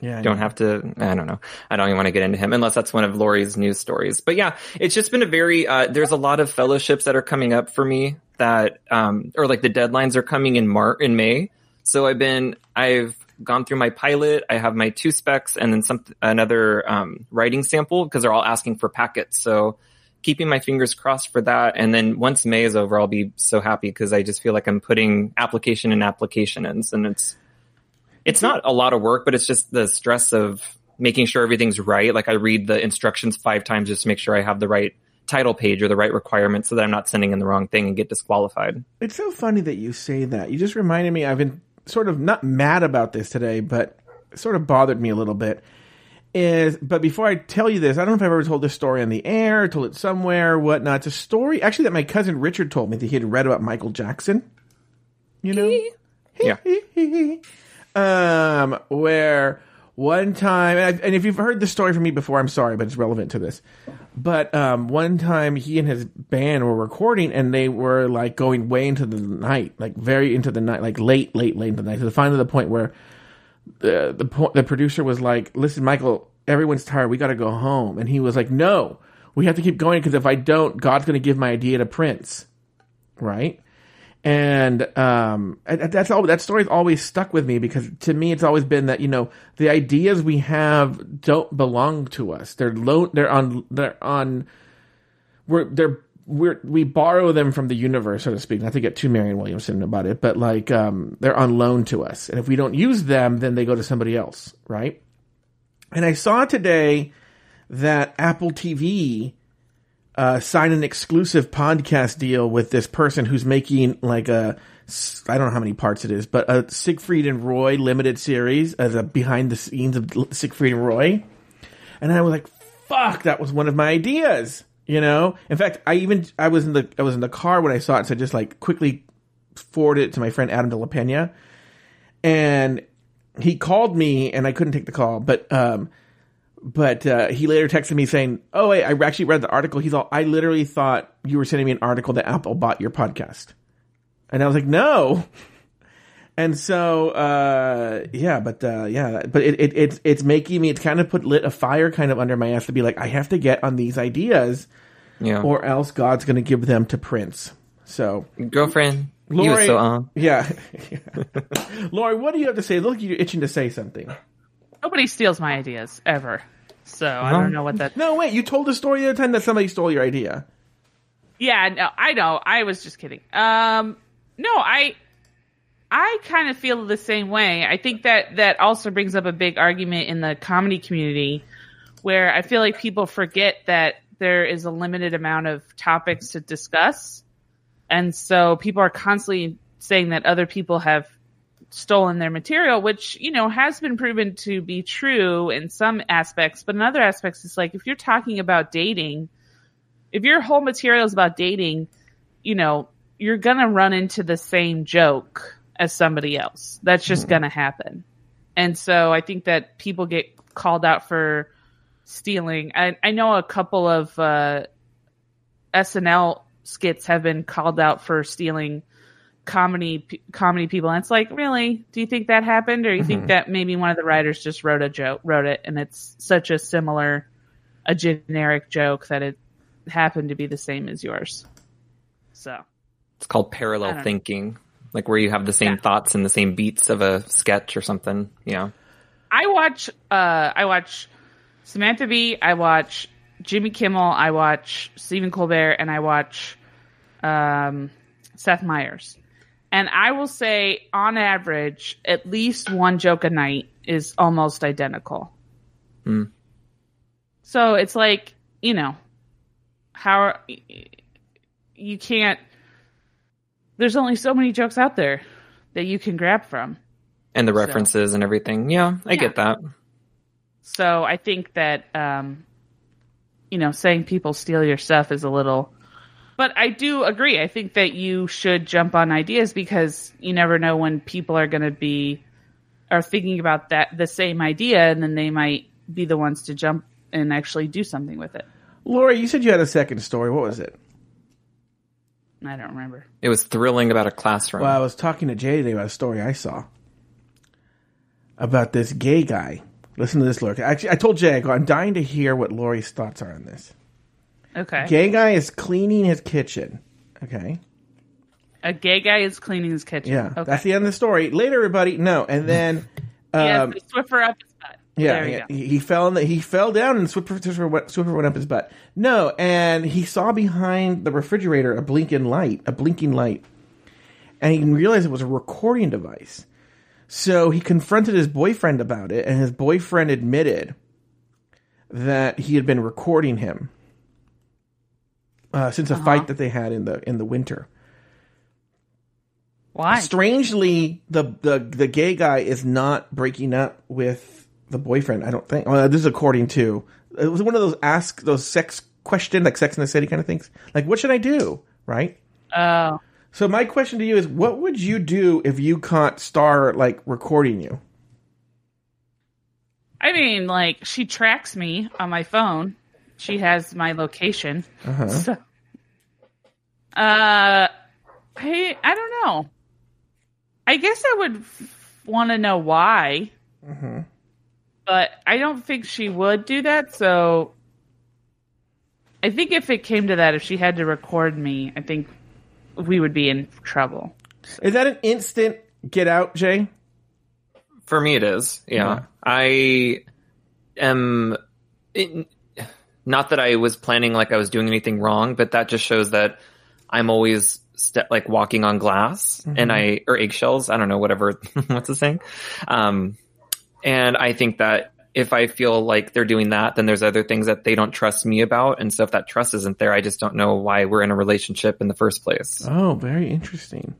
Yeah. don't have to i don't know. I don't even want to get into him unless that's one of Lauri's news stories. But yeah it's just been a very uh, there's a lot of fellowships that are coming up for me that um or like the deadlines are coming in mar in may. So i've been i've gone through my pilot i have my two specs and then some another um, writing sample because they're all asking for packets. So keeping my fingers crossed for that and then once may is over i'll be so happy because i just feel like i'm putting application and application ins and it's it's not a lot of work, but it's just the stress of making sure everything's right. Like I read the instructions five times just to make sure I have the right title page or the right requirements so that I'm not sending in the wrong thing and get disqualified. It's so funny that you say that. You just reminded me. I've been sort of not mad about this today, but sort of bothered me a little bit. Is but before I tell you this, I don't know if I've ever told this story on the air, told it somewhere, whatnot. It's a story actually that my cousin Richard told me that he had read about Michael Jackson. You know, Yeah. Um, where one time, and, I, and if you've heard this story from me before, I'm sorry, but it's relevant to this. But um, one time, he and his band were recording, and they were like going way into the night, like very into the night, like late, late, late into the night, to the finally the point where the the po- the producer was like, "Listen, Michael, everyone's tired. We got to go home." And he was like, "No, we have to keep going because if I don't, God's going to give my idea to Prince." Right? And um, that's all. That story's always stuck with me because to me, it's always been that you know the ideas we have don't belong to us. They're low. They're on. They're on. We're they're we're we borrow them from the universe, so to speak. Not to get too Marianne Williamson about it, but like um, they're on loan to us, and if we don't use them, then they go to somebody else, right? And I saw today that Apple TV uh, signed an exclusive podcast deal with this person who's making like a I don't know how many parts it is, but a Siegfried and Roy limited series as a behind the scenes of Siegfried and Roy. And I was like, "Fuck, that was one of my ideas." You know. In fact, I even I was in the I was in the car when I saw it, so I just like quickly forwarded it to my friend Adam de la Pena, and he called me, and I couldn't take the call, but um, but uh, he later texted me saying, "Oh wait, I actually read the article." He's all, "I literally thought you were sending me an article that Apple bought your podcast," and I was like, "No." And so, uh, yeah, but uh, yeah, but it, it it's it's making me. It's kind of put lit a fire kind of under my ass to be like, I have to get on these ideas, Yeah. or else God's going to give them to Prince. So, Girlfriend, Lauri, so on. yeah, Lauri, what do you have to say? Look, you're itching to say something. Nobody steals my ideas ever. So I don't know what that. No, wait, you told a story the other time that somebody stole your idea. Yeah, no, I know. I was just kidding. Um, no, I I kind of feel the same way. I think that that also brings up a big argument in the comedy community where I feel like people forget that there is a limited amount of topics to discuss. And so people are constantly saying that other people have stolen their material, which, you know, has been proven to be true in some aspects, but in other aspects, it's like if you're talking about dating, if your whole material is about dating, you know, you're gonna run into the same joke as somebody else. That's just gonna happen. And so I think that people get called out for stealing. I, I know a couple of uh, SNL skits have been called out for stealing comedy comedy people. And it's like, really? Do you think that happened, or you think that maybe one of the writers just wrote a joke, wrote it, and it's such a similar, a generic joke that it happened to be the same as yours? So It's called parallel don't know. thinking, like where you have the same Yeah. thoughts and the same beats of a sketch or something. Yeah. I watch uh I watch Samantha Bee, I watch Jimmy Kimmel, I watch Stephen Colbert, and I watch um Seth Meyers. And I will say on average, at least one joke a night is almost identical. Hmm. So it's like, you know, how you can't there's only so many jokes out there that you can grab from. And the So- references and everything. Yeah, I Yeah. get that. So I think that um, you know, saying people steal your stuff is a little but I do agree. I think that you should jump on ideas because you never know when people are going to be are thinking about that the same idea and then they might be the ones to jump and actually do something with it. Laura, you said you had a second story. What was it? I don't remember. It was thrilling about a classroom. Well, I was talking to Jay today about a story I saw about this gay guy. Listen to this, Laura. Actually, I told Jay, I go, I'm dying to hear what Lauri's thoughts are on this. Okay. Gay guy is cleaning his kitchen. Okay. A gay guy is cleaning his kitchen. Yeah. Okay. That's the end of the story. Later, everybody, no. And then, um, the Swiffer up his butt. yeah, There you yeah, go. he, he fell in the, he fell down and Swiffer, Swiffer, went, Swiffer went up his butt. No, and he saw behind the refrigerator a blinking light, a blinking light, and he realized it was a recording device. So he confronted his boyfriend about it, and his boyfriend admitted that he had been recording him uh, since a fight that they had in the in the winter. Why? Strangely, the, the the gay guy is not breaking up with the boyfriend. I don't think. Well, this is according to it was one of those ask those sex question like Sex in the City kind of things. Like, what should I do? Right. Oh. So my question to you is, what would you do if you caught Star like recording you? I mean, like she tracks me on my phone. She has my location. Uh-huh. So, uh, I I don't know. I guess I would f- want to know why, Mm-hmm. but I don't think she would do that. So, I think if it came to that, if she had to record me, I think we would be in trouble. Is that an instant get out, Jay? For me, it is. Yeah, Yeah. I am. It, not that I was planning like I was doing anything wrong, but that just shows that I'm always ste- like walking on glass and I or eggshells. I don't know, whatever. what's the saying? Um, and I think that if I feel like they're doing that, then there's other things that they don't trust me about, and so if that trust isn't there, I just don't know why we're in a relationship in the first place. Oh, very interesting.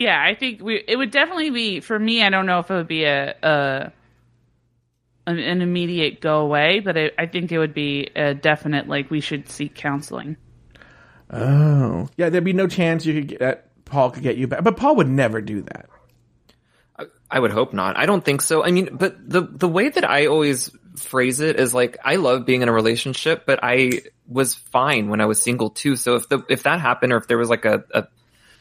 Yeah, I think we it would definitely be for me. I don't know if it would be a, a an, an immediate go away, but it, I think it would be a definite like we should seek counseling. Oh, yeah. There'd be no chance you could get that Paul could get you back, but Paul would never do that. I would hope not. I don't think so. I mean, but the the way that I always phrase it is like I love being in a relationship, but I was fine when I was single too. So if the if that happened or if there was like a, a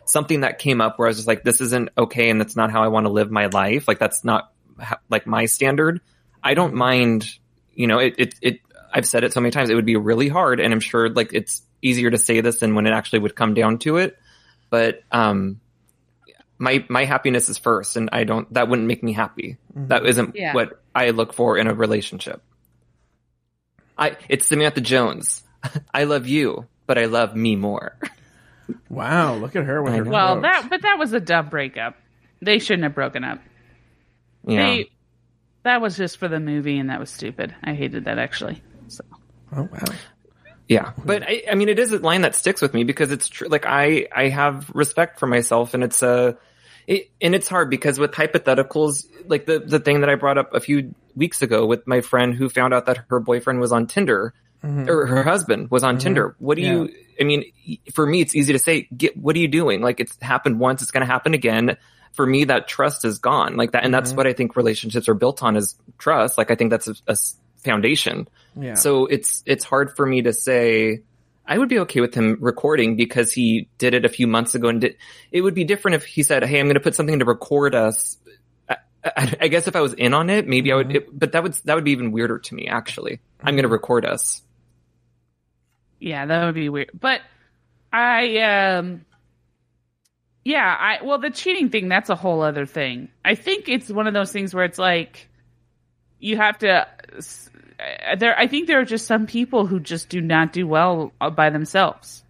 something that came up where I was just like this isn't okay and that's not how I want to live my life, like that's not ha- like my standard, I don't mind, you know, it it it I've said it so many times it would be really hard and I'm sure like it's easier to say this than when it actually would come down to it. But um my my happiness is first and i don't that wouldn't make me happy that isn't Yeah. what i look for in a relationship i it's samantha jones i love you but i love me more Wow, look at her with her. Well, quotes. that but that was a dumb breakup. They shouldn't have broken up. Yeah. They, that was just for the movie, and that was stupid. I hated that actually. So Oh wow. Yeah, but I, I mean, it is a line that sticks with me because it's true. Like I, I have respect for myself, and it's a, it, and it's hard because with hypotheticals, like the the thing that I brought up a few weeks ago with my friend who found out that her boyfriend was on Tinder, mm-hmm. or her husband was on mm-hmm. Tinder. What do you? I mean, for me, it's easy to say, get what are you doing? Like it's happened once, it's going to happen again. For me, that trust is gone. Like that, and that's mm-hmm. what I think relationships are built on is trust. Like I think that's a foundation. Yeah. So it's it's hard for me to say I would be okay with him recording because he did it a few months ago and did, it would be different if he said, "Hey, I'm going to put something to record us." I, I, I guess if I was in on it, maybe I would, mm-hmm. it, but that would that would be even weirder to me. Actually, I'm going to mm-hmm. record us. yeah, that would be weird. But I, um, yeah, I well, the cheating thing that's a whole other thing. I think it's one of those things where it's like you have to. uh, There, I think there are just some people who just do not do well uh, by themselves.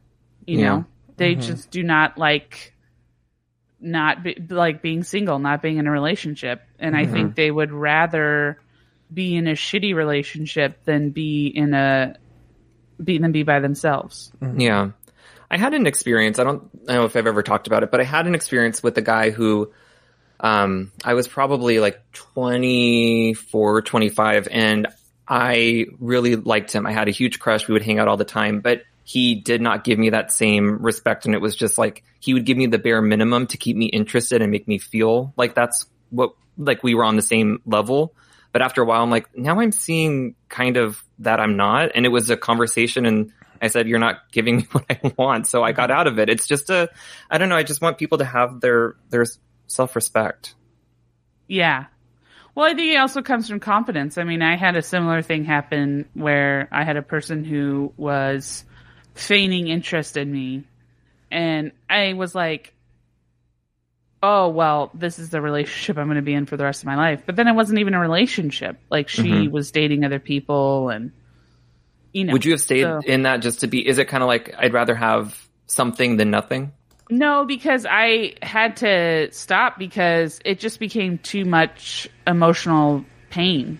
You Yeah. know, they just do not like not be, like being single, not being in a relationship, and I think they would rather be in a shitty relationship than be in a be than be by themselves. Yeah. I had an experience. I don't know if I've ever talked about it, but I had an experience with a guy who, um, I was probably like 24, 25 and I really liked him. I had a huge crush. We would hang out all the time, but he did not give me that same respect. And it was just like, he would give me the bare minimum to keep me interested and make me feel like that's what, like we were on the same level. But after a while, I'm like, now I'm seeing kind of that I'm not. And it was a conversation and I said, you're not giving me what I want. So I got mm-hmm. out of it. It's just a, I don't know. I just want people to have their, their self respect. Yeah. Well, I think it also comes from confidence. I mean, I had a similar thing happen where I had a person who was feigning interest in me, and I was like, "Oh, well, this is the relationship I'm going to be in for the rest of my life." But then it wasn't even a relationship. Like she mm-hmm. was dating other people, and you know. Would you have stayed so- in that just to be, is it kind of like, I'd rather have something than nothing? No, because I had to stop because it just became too much emotional pain.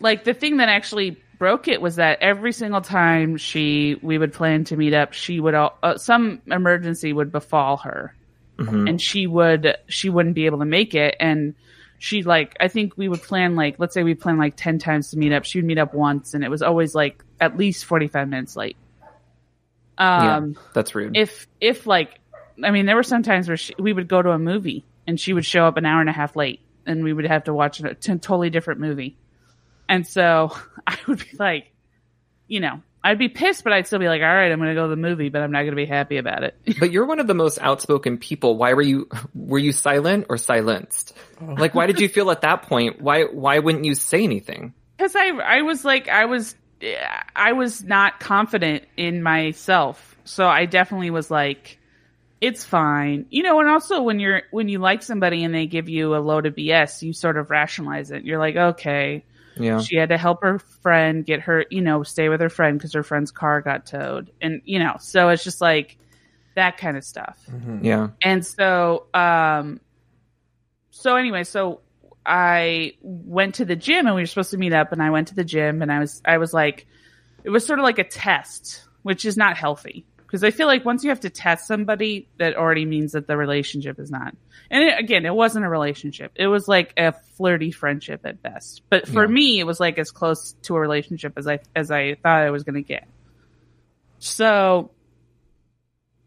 Like the thing that actually broke it was that every single time she we would plan to meet up, she would al- uh, some emergency would befall her, and she would she wouldn't be able to make it, and she like I think we would plan like let's say we plan like ten times to meet up, she would meet up once, and it was always like at least forty five minutes late. Um, yeah, that's rude. if if like i mean there were some times where she, we would go to a movie and she would show up an hour and a half late and we would have to watch a t- totally different movie and so i would be like you know i'd be pissed but i'd still be like all right i'm gonna go to the movie but i'm not gonna be happy about it but you're one of the most outspoken people. Why were you, were you silent or silenced? Oh. Like, why did you feel at that point? Why, why wouldn't you say anything? because I I was like I was I was not confident in myself, so I definitely was like, it's fine, you know. And also when you're when you like somebody and they give you a load of BS, you sort of rationalize it. You're like, okay, Yeah. she had to help her friend get her, you know, stay with her friend because her friend's car got towed, and you know, so it's just like that kind of stuff. Yeah. And so, um, so anyway, so I went to the gym and we were supposed to meet up and I went to the gym and I was, I was like, it was sort of like a test, which is not healthy because I feel like once you have to test somebody, that already means that the relationship is not. And it, again, it wasn't a relationship. It was like a flirty friendship at best. But for Yeah. me, it was like as close to a relationship as I, as I thought I was going to get. So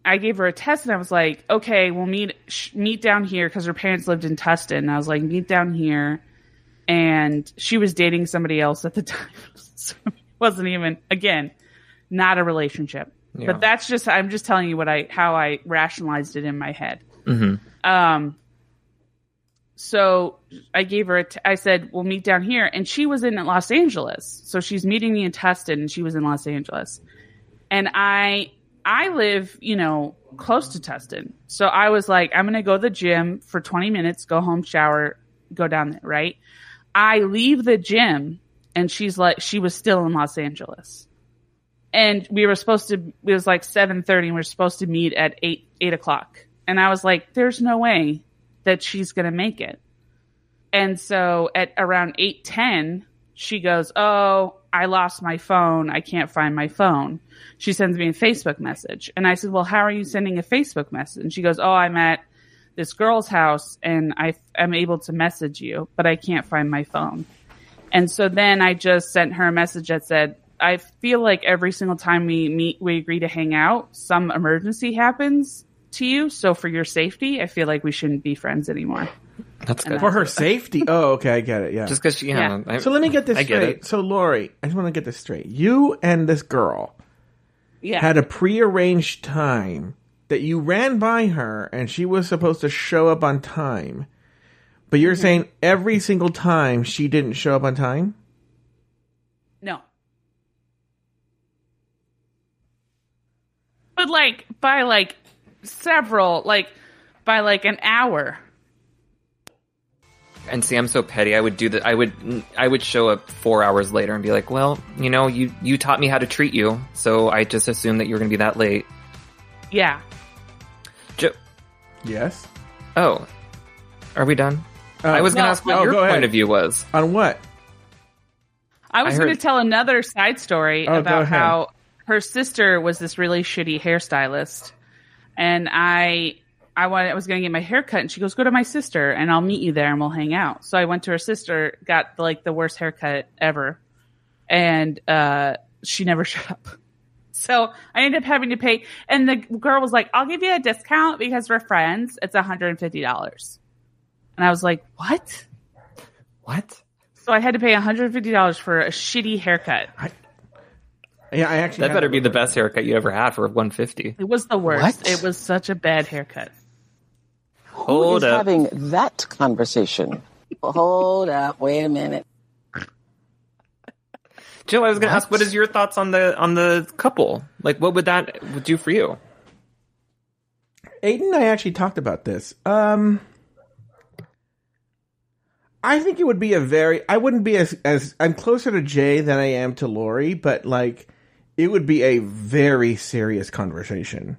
I gave her a test and I was like, okay, we'll meet sh- meet down here because her parents lived in Tustin. And I was like, meet down here, and she was dating somebody else at the time, so it wasn't even again not a relationship. Yeah. But that's just I'm just telling you what I how I rationalized it in my head. hmm Um, so I gave her a t- I said, we'll meet down here. And she was in Los Angeles. So she's meeting me in Tustin and she was in Los Angeles. And I, I live, you know, close to Tustin. So I was like, I'm going to go to the gym for 20 minutes, go home, shower, go down there, right? I leave the gym and she's like, she was still in Los Angeles. And we were supposed to, it was like 7.30 and we were supposed to meet at 8, 8 o'clock. And I was like, there's no way that she's to make it. And so at around 8:10, she goes, "Oh, I lost my phone. I can't find my phone." She sends me a Facebook message. And I said, "Well, how are you sending a Facebook message?" And she goes, "Oh, I'm at this girl's house and I am able to message you, but I can't find my phone." And so then I just sent her a message that said, I feel like every single time we meet, we agree to hang out, some emergency happens to you. So for your safety, I feel like we shouldn't be friends anymore. That's good. For her safety. Oh, okay, I get it. Yeah. Just because, yeah. Yeah. I- so let me get this I get straight. it. So Lauri, I just want to get this straight. You and this girl Yeah. had a prearranged time that you ran by her and she was supposed to show up on time. But Mm-hmm. you're saying every single time she didn't show up on time? no. But like by like several, like by like an hour. And see, I'm so petty. I would do that. I would, I would show up four hours later and be like, "Well, you know, you you taught me how to treat you, so I just assumed that you were going to be that late." Yeah. Jo- Yes. oh, are we done? Uh, I was going to no. ask what Oh, your point ahead. of view was. On what? I was I going to heard- tell another side story Oh, about how her sister was this really shitty hairstylist, and I, I wanted, I was going to get my hair cut, and she goes, "Go to my sister, and I'll meet you there, and we'll hang out." So I went to her sister, got like the worst haircut ever, and uh, she never showed up. So I ended up having to pay, and the girl was like, "I'll give you a discount because we're friends. It's hundred and fifty dollars." And I was like, "What?" What? So I had to pay $150 for a shitty haircut. Yeah, I actually That better be the best haircut you ever had for 150. It was the worst. What? It was such a bad haircut. Hold is up. having that conversation? Hold up. Wait a minute. Jill, I was going to ask, what is your thoughts on the on the couple? Like, what would that do for you? Aiden and I actually talked about this. Um, I think it would be a very. I wouldn't be as as I'm closer to Jay than I am to Lauri, but like it would be a very serious conversation.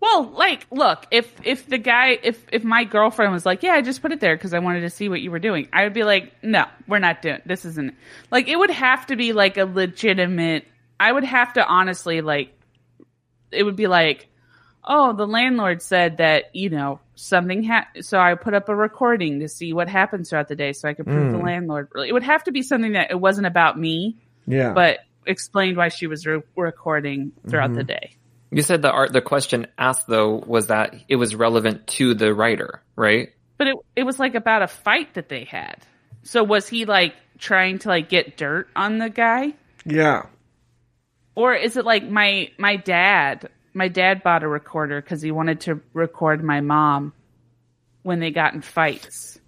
Well, like, look, if if the guy, if if my girlfriend was like, "Yeah, I just put it there because I wanted to see what you were doing," I would be like, "No, we're not doing. This isn't like it would have to be like a legitimate. I would have to honestly like, it would be like, oh, the landlord said that you know something ha so I put up a recording to see what happens throughout the day, so I could prove the hmm. landlord. It would have to be something that it wasn't about me, Yeah, but explained why she was re- recording throughout the mm-hmm. day. You said the art. The question asked though was that it was relevant to the writer, right? But it it was like about a fight that they had. So was he like trying to like get dirt on the guy? yeah. Or is it like my my dad? My dad bought a recorder because he wanted to record my mom when they got in fights,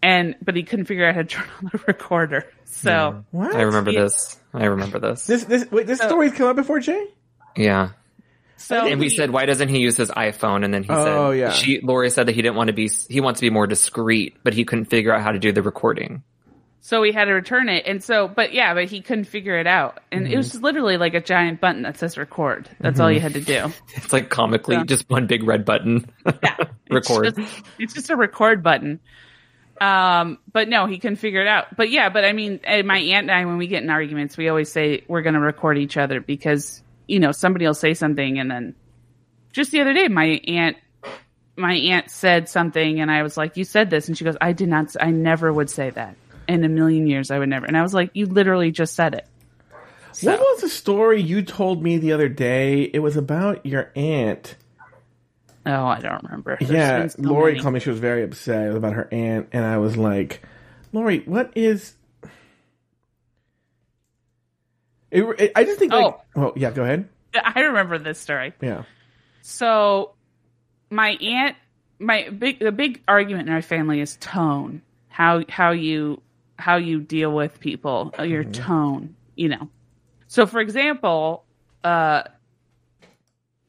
and but he couldn't figure out how to turn on the recorder. So What? I remember Yeah. this. I remember this. This this wait. This story's come up before, Jay. Yeah. so And we he- said, why doesn't he use his iPhone? And then he Oh, said, yeah. she, Lauri said that he didn't want to be, he wants to be more discreet, but he couldn't figure out how to do the recording. so he had to return it, and so but yeah, but he couldn't figure it out, and it was mm-hmm. literally like a giant button that says record. That's all you had to do. It's like comically Yeah. just one big red button. Record. It's just, it's just a record button. Um, but no, he couldn't figure it out. But yeah, but I mean, eh, my aunt and I, when we get in arguments, we always say we're going to record each other because you know somebody will say something, and then just the other day, my aunt, my aunt said something, and I was like, "You said this," and she goes, "I did not. I never would say that in a million years. I would never." And I was like, "You literally just said it." What was the story you told me the other day? It was about your aunt. Oh, I don't remember. There's yeah, Lauri many. called me. She was very upset. About her aunt, and I was like, "Lauri, what is?" It, it- I just think like, oh yeah, go ahead. I remember this story. Yeah, So my aunt my big the big argument in our family is tone. How how you how you deal with people, your tone, you know. So for example, uh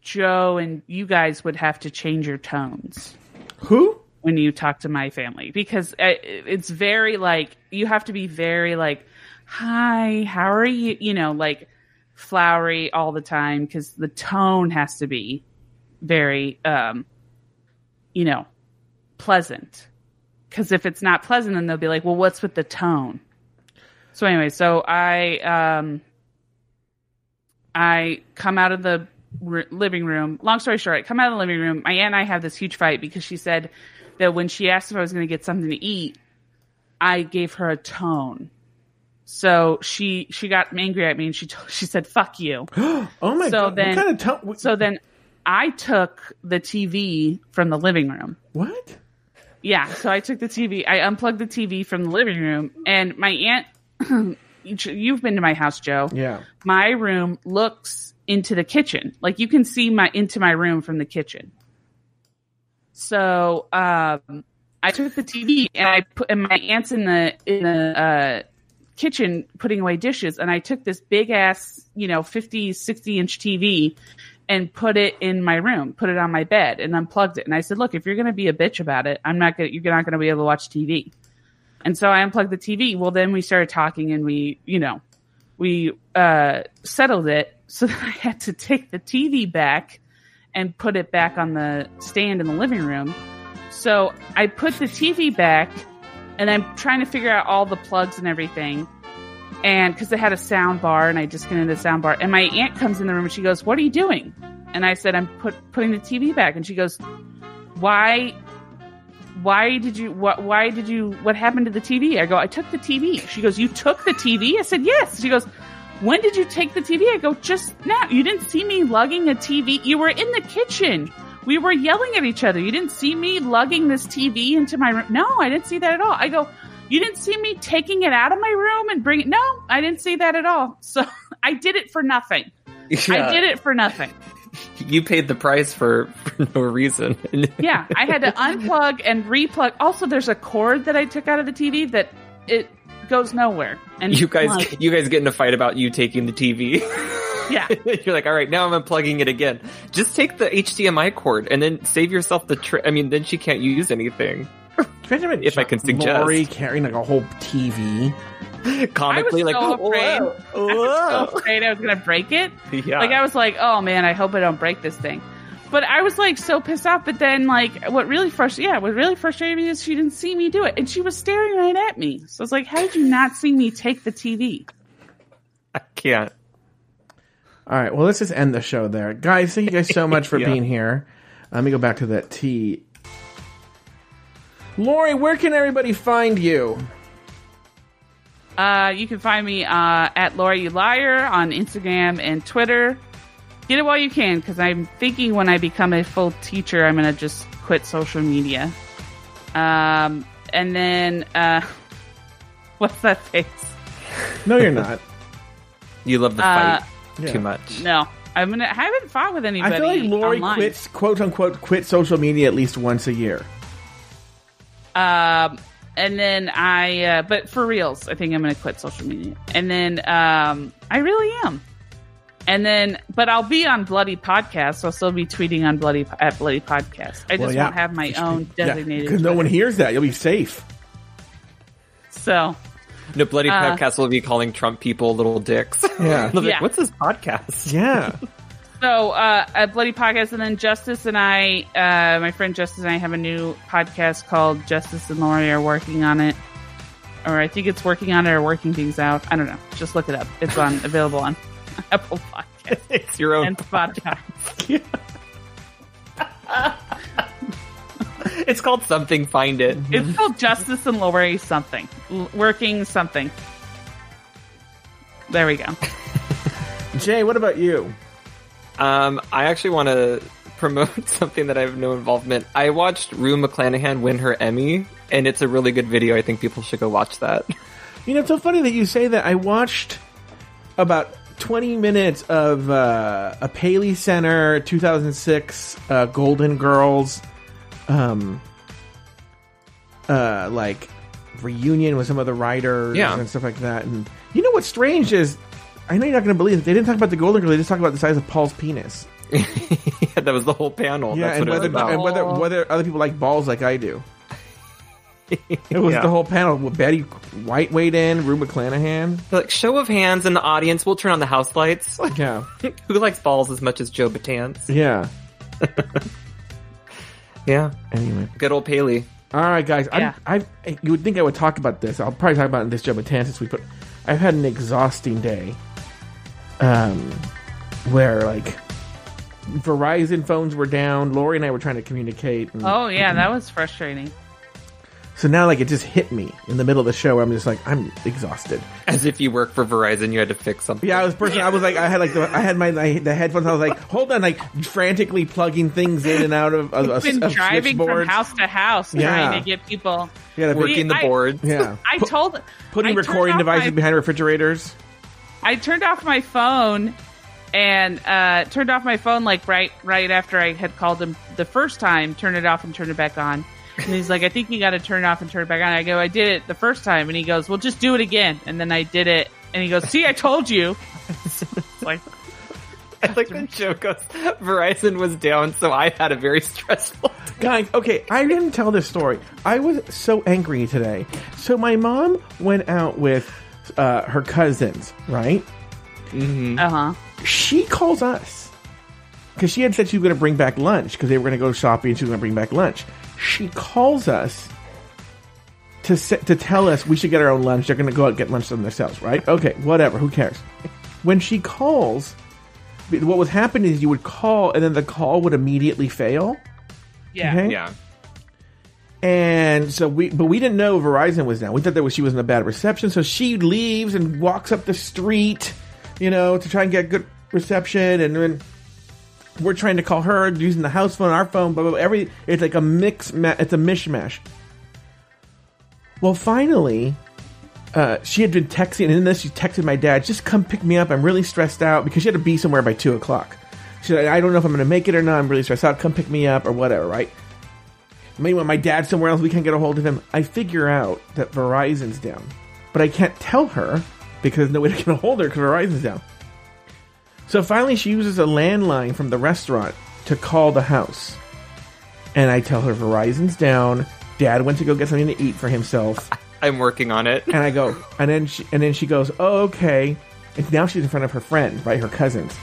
Joe and you guys would have to change your tones who? when you talk to my family because it's very like you have to be very like hi how are you you know like flowery all the time because the tone has to be very um you know pleasant. Because if it's not pleasant, then they'll be like, "Well, what's with the tone?" So anyway, so I um, I come out of the r- living room. Long story short, I come out of the living room. My aunt and I have this huge fight because she said that when she asked if I was going to get something to eat, I gave her a tone. So she she got angry at me and she t- she said "fuck you." Oh my So god! then- what kind of tone? So then I took the TV from the living room. what? Yeah, so I took the TV. I unplugged the TV from the living room, and my aunt. You've been to my house, Joe. Yeah. My room looks into the kitchen. Like you can see my into my room from the kitchen. So um, I took the TV and I put and my aunt's in the in the uh, kitchen putting away dishes, and I took this big ass, you know, 50, 60 inch TV and put it in my room, put it on my bed, and unplugged it. And I said, "Look, if you're going to be a bitch about it, I'm not going. You're not going to be able to watch TV." And so I unplugged the TV. Well, then we started talking, and we, you know, we uh, settled it. So then I had to take the TV back and put it back on the stand in the living room. So I put the TV back, and I'm trying to figure out all the plugs and everything. And because it had a sound bar, and I disconnected the sound bar, and my aunt comes in the room and she goes, "What are you doing?" And I said, "I'm put putting the TV back." And she goes, "Why? Why did you? What? Why did you? What happened to the TV?" I go, "I took the TV." She goes, "You took the TV?" I said, "Yes." She goes, "When did you take the TV?" I go, "Just now. You didn't see me lugging a TV. You were in the kitchen." We were yelling at each other. You didn't see me lugging this TV into my room. No, I didn't see that at all. I go, you didn't see me taking it out of my room and bring it. No, I didn't see that at all. So I did it for nothing. I did it for nothing. You paid the price for, for no reason. Yeah, I had to unplug and replug. Also, there's a cord that I took out of the TV that it goes nowhere. And you guys, like, you guys get in a fight about you taking the TV. yeah, You're like, all right, now I'm unplugging it again. Just take the HDMI cord and then save yourself the. Tri- I mean, then she can't use anything. Imagine If I can suggest. Lauri carrying like a whole TV. Comically, I was like, so oh, afraid. whoa, I was so afraid I was gonna break it. yeah. Like I was like, oh man, I hope I don't break this thing. But I was like so pissed off. But then like what really frustrated, yeah, what really frustrated me is she didn't see me do it, and she was staring right at me. So I was like, how did you not see me take the TV? I can't. All right. Well, let's just end the show there, guys. Thank you guys so much for Yeah. being here. Let me go back to that tea. Lauri, where can everybody find you? Uh, you can find me uh, at Lauri You Liar on Instagram and Twitter. Get it while you can, because I'm thinking when I become a full teacher, I'm gonna just quit social media. Um, and then uh, what's that face? No, you're not. You love the Uh, fight Yeah. too much. No, I'm gonna. I haven't fought with anybody. I feel like Lauri online. quits, quote unquote, quit social media at least once a year. Um, and then I, uh, but for reals, I think I'm going to quit social media. And then, um, I really am. And then, but I'll be on Bloody Podcast. So I'll still be tweeting on Bloody at Bloody Podcast. I just Well, yeah. won't have my own designated. because no one hears that. You'll be safe. So No bloody Uh, podcast will be calling Trump people little dicks. Yeah. They'll like, What's this podcast? Yeah. So, uh, at Bloody Podcast, and then Justice and I, uh, my friend Justice and I have a new podcast called Justice and Lauri are working on it. Or I think it's working on it or working things out. I don't know. Just look it up. It's on, available on Apple Podcast it's your own. and Spotify. It's called something. Find it. It's called Justice and Lauri something. L- working something. There we go. Jay, what about you? Um, I actually want to promote something that I have no involvement. I watched Rue McClanahan win her Emmy, and it's a really good video. I think people should go watch that. You know, it's so funny that you say that. I watched about 20 minutes of uh, a Paley Center 2006 uh, Golden Girls, um, uh, like reunion with some of the writers Yeah. and stuff like that. And you know what's strange is, I know you're not going to believe it. They didn't talk about the Golden Girls. They just talked about the size of Paul's penis. that was the whole panel. Yeah, That's and what it was whether about. and whether whether other people like balls like I do. It was Yeah. the whole panel with Betty White weighed in, Rue McClanahan. like show of hands in the audience. We'll turn on the house lights. Yeah, Who likes balls as much as Joe Betance? yeah. Yeah. Anyway. Good old Paley. All right, guys. Yeah. I, I, you would think I would talk about this. I'll probably talk about it in this Joe Bataan this week, but I've had an exhausting day. Um, where like Verizon phones were down. Lauri and I were trying to communicate. And, Oh yeah, that was frustrating. So now, like, it just hit me in the middle of the show. Where I'm just like, I'm exhausted. As if you work for Verizon, you had to fix something. Yeah, I was personally, I was like, I had like the, I had my, my the headphones. I was like, hold on, like frantically plugging things in and out of, of, of, Been of driving from house to house Yeah. trying to get people. Yeah, the- Working the I- yeah, I told putting I recording devices my- behind refrigerators. I turned off my phone and uh, turned off my phone like right right after I had called him the first time. Turned it off and turned it back on. And he's like, "I think you got to turn it off and turn it back on." I go, "I did it the first time," and he goes, "Well, just do it again." And then I did it, and he goes, "See, I told you." Like, I like the joke goes, Verizon was down, so I had a very stressful day. Guys, okay, I didn't tell this story. I was so angry today. So my mom went out with uh, her cousins, right? uh huh. She calls us because she had said she was going to bring back lunch because they were going to go shopping and she was going to bring back lunch. She calls us to se- to tell us we should get our own lunch. They're going to go out and get lunch themselves, right? Okay, whatever. Who cares? When she calls, what was happening is you would call and then the call would immediately fail. Yeah. Okay? Yeah. And so we, but we didn't know Verizon was down. We thought that was, she was in a bad reception. So she leaves and walks up the street, you know, to try and get good reception. And then we're trying to call her using the house phone, our phone, blah. Every, it's like a mix, ma- it's a mishmash. Well, finally, uh, she had been texting, and then she texted my dad, just come pick me up. I'm really stressed out because she had to be somewhere by two o'clock. She said, I don't know if I'm going to make it or not. I'm really stressed out. Come pick me up or whatever, right? Meanwhile, my dad's somewhere else. We can't get a hold of him. I figure out that Verizon's down, but I can't tell her because no way to get a hold of her because Verizon's down. So finally, she uses a landline from the restaurant to call the house, and I tell her Verizon's down. Dad went to go get something to eat for himself, I'm working on it. and I go, and then she, and then she goes, "Oh, okay." And now she's in front of her friend, right, her cousins,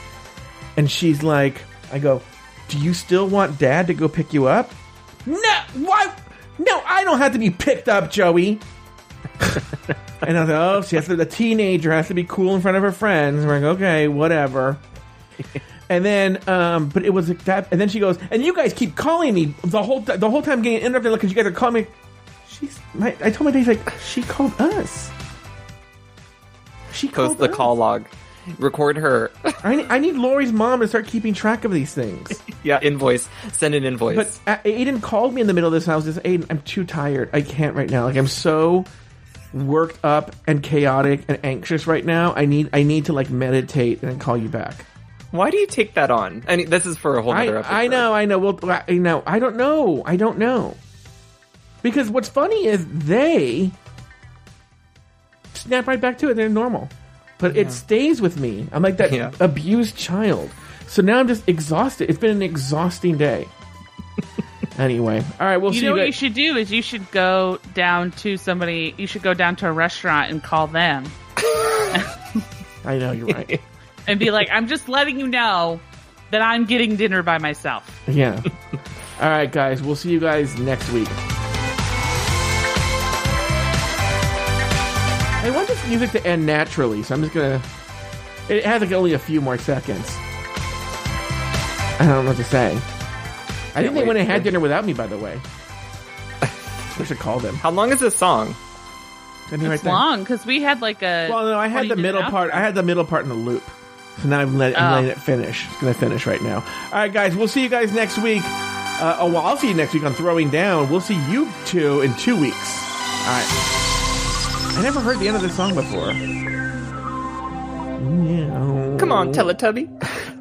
and she's like, "I go, do you still want Dad to go pick you up?" No, why? No, I don't have to be picked up, Joey. and I was like, oh, she has to, the teenager has to be cool in front of her friends. We're like, okay, whatever. and then, um, but it was like that. And then she goes, and you guys keep calling me the whole the whole time, getting interrupted because you guys are calling me. She's, my, I told my dad, he's like, she called us. She Post called the us. call log. Record her. I need, I need Lauri's mom to start keeping track of these things. yeah, invoice. Send an invoice. But uh, Aiden called me in the middle of this, and I was just, Aiden, I'm too tired. I can't right now. Like I'm so worked up and chaotic and anxious right now. I need, I need to like meditate and call you back. Why do you take that on? I mean, this is for a whole other episode. I know, I know. Well, I know. I don't know. I don't know. Because what's funny is they snap right back to it. They're normal, but it stays with me. I'm like that Yeah. abused child. So now I'm just exhausted. It's been an exhausting day. Anyway, all right. We'll You see know you what you should do is you should go down to somebody. You should go down to a restaurant and call them I know you're right. and be like, "I'm just letting you know that I'm getting dinner by myself." yeah. All right, guys. We'll see you guys next week. I want this music to end naturally, so I'm just gonna. It has like only a few more seconds. I don't know what to say. I think they wait went and had dinner without me, by the way. We should call them. How long is this song? Send me right It's there. long because we had like a. Well, no, I had the middle part. I had the middle part in the loop. So now I'm, let, I'm Oh. letting it finish. It's going to finish right now. All right, guys. We'll see you guys next week. Uh, oh, well, I'll see you next week on Throwing Down. We'll see you two in two weeks. All right. I never heard the end of this song before. Come on, Teletubby.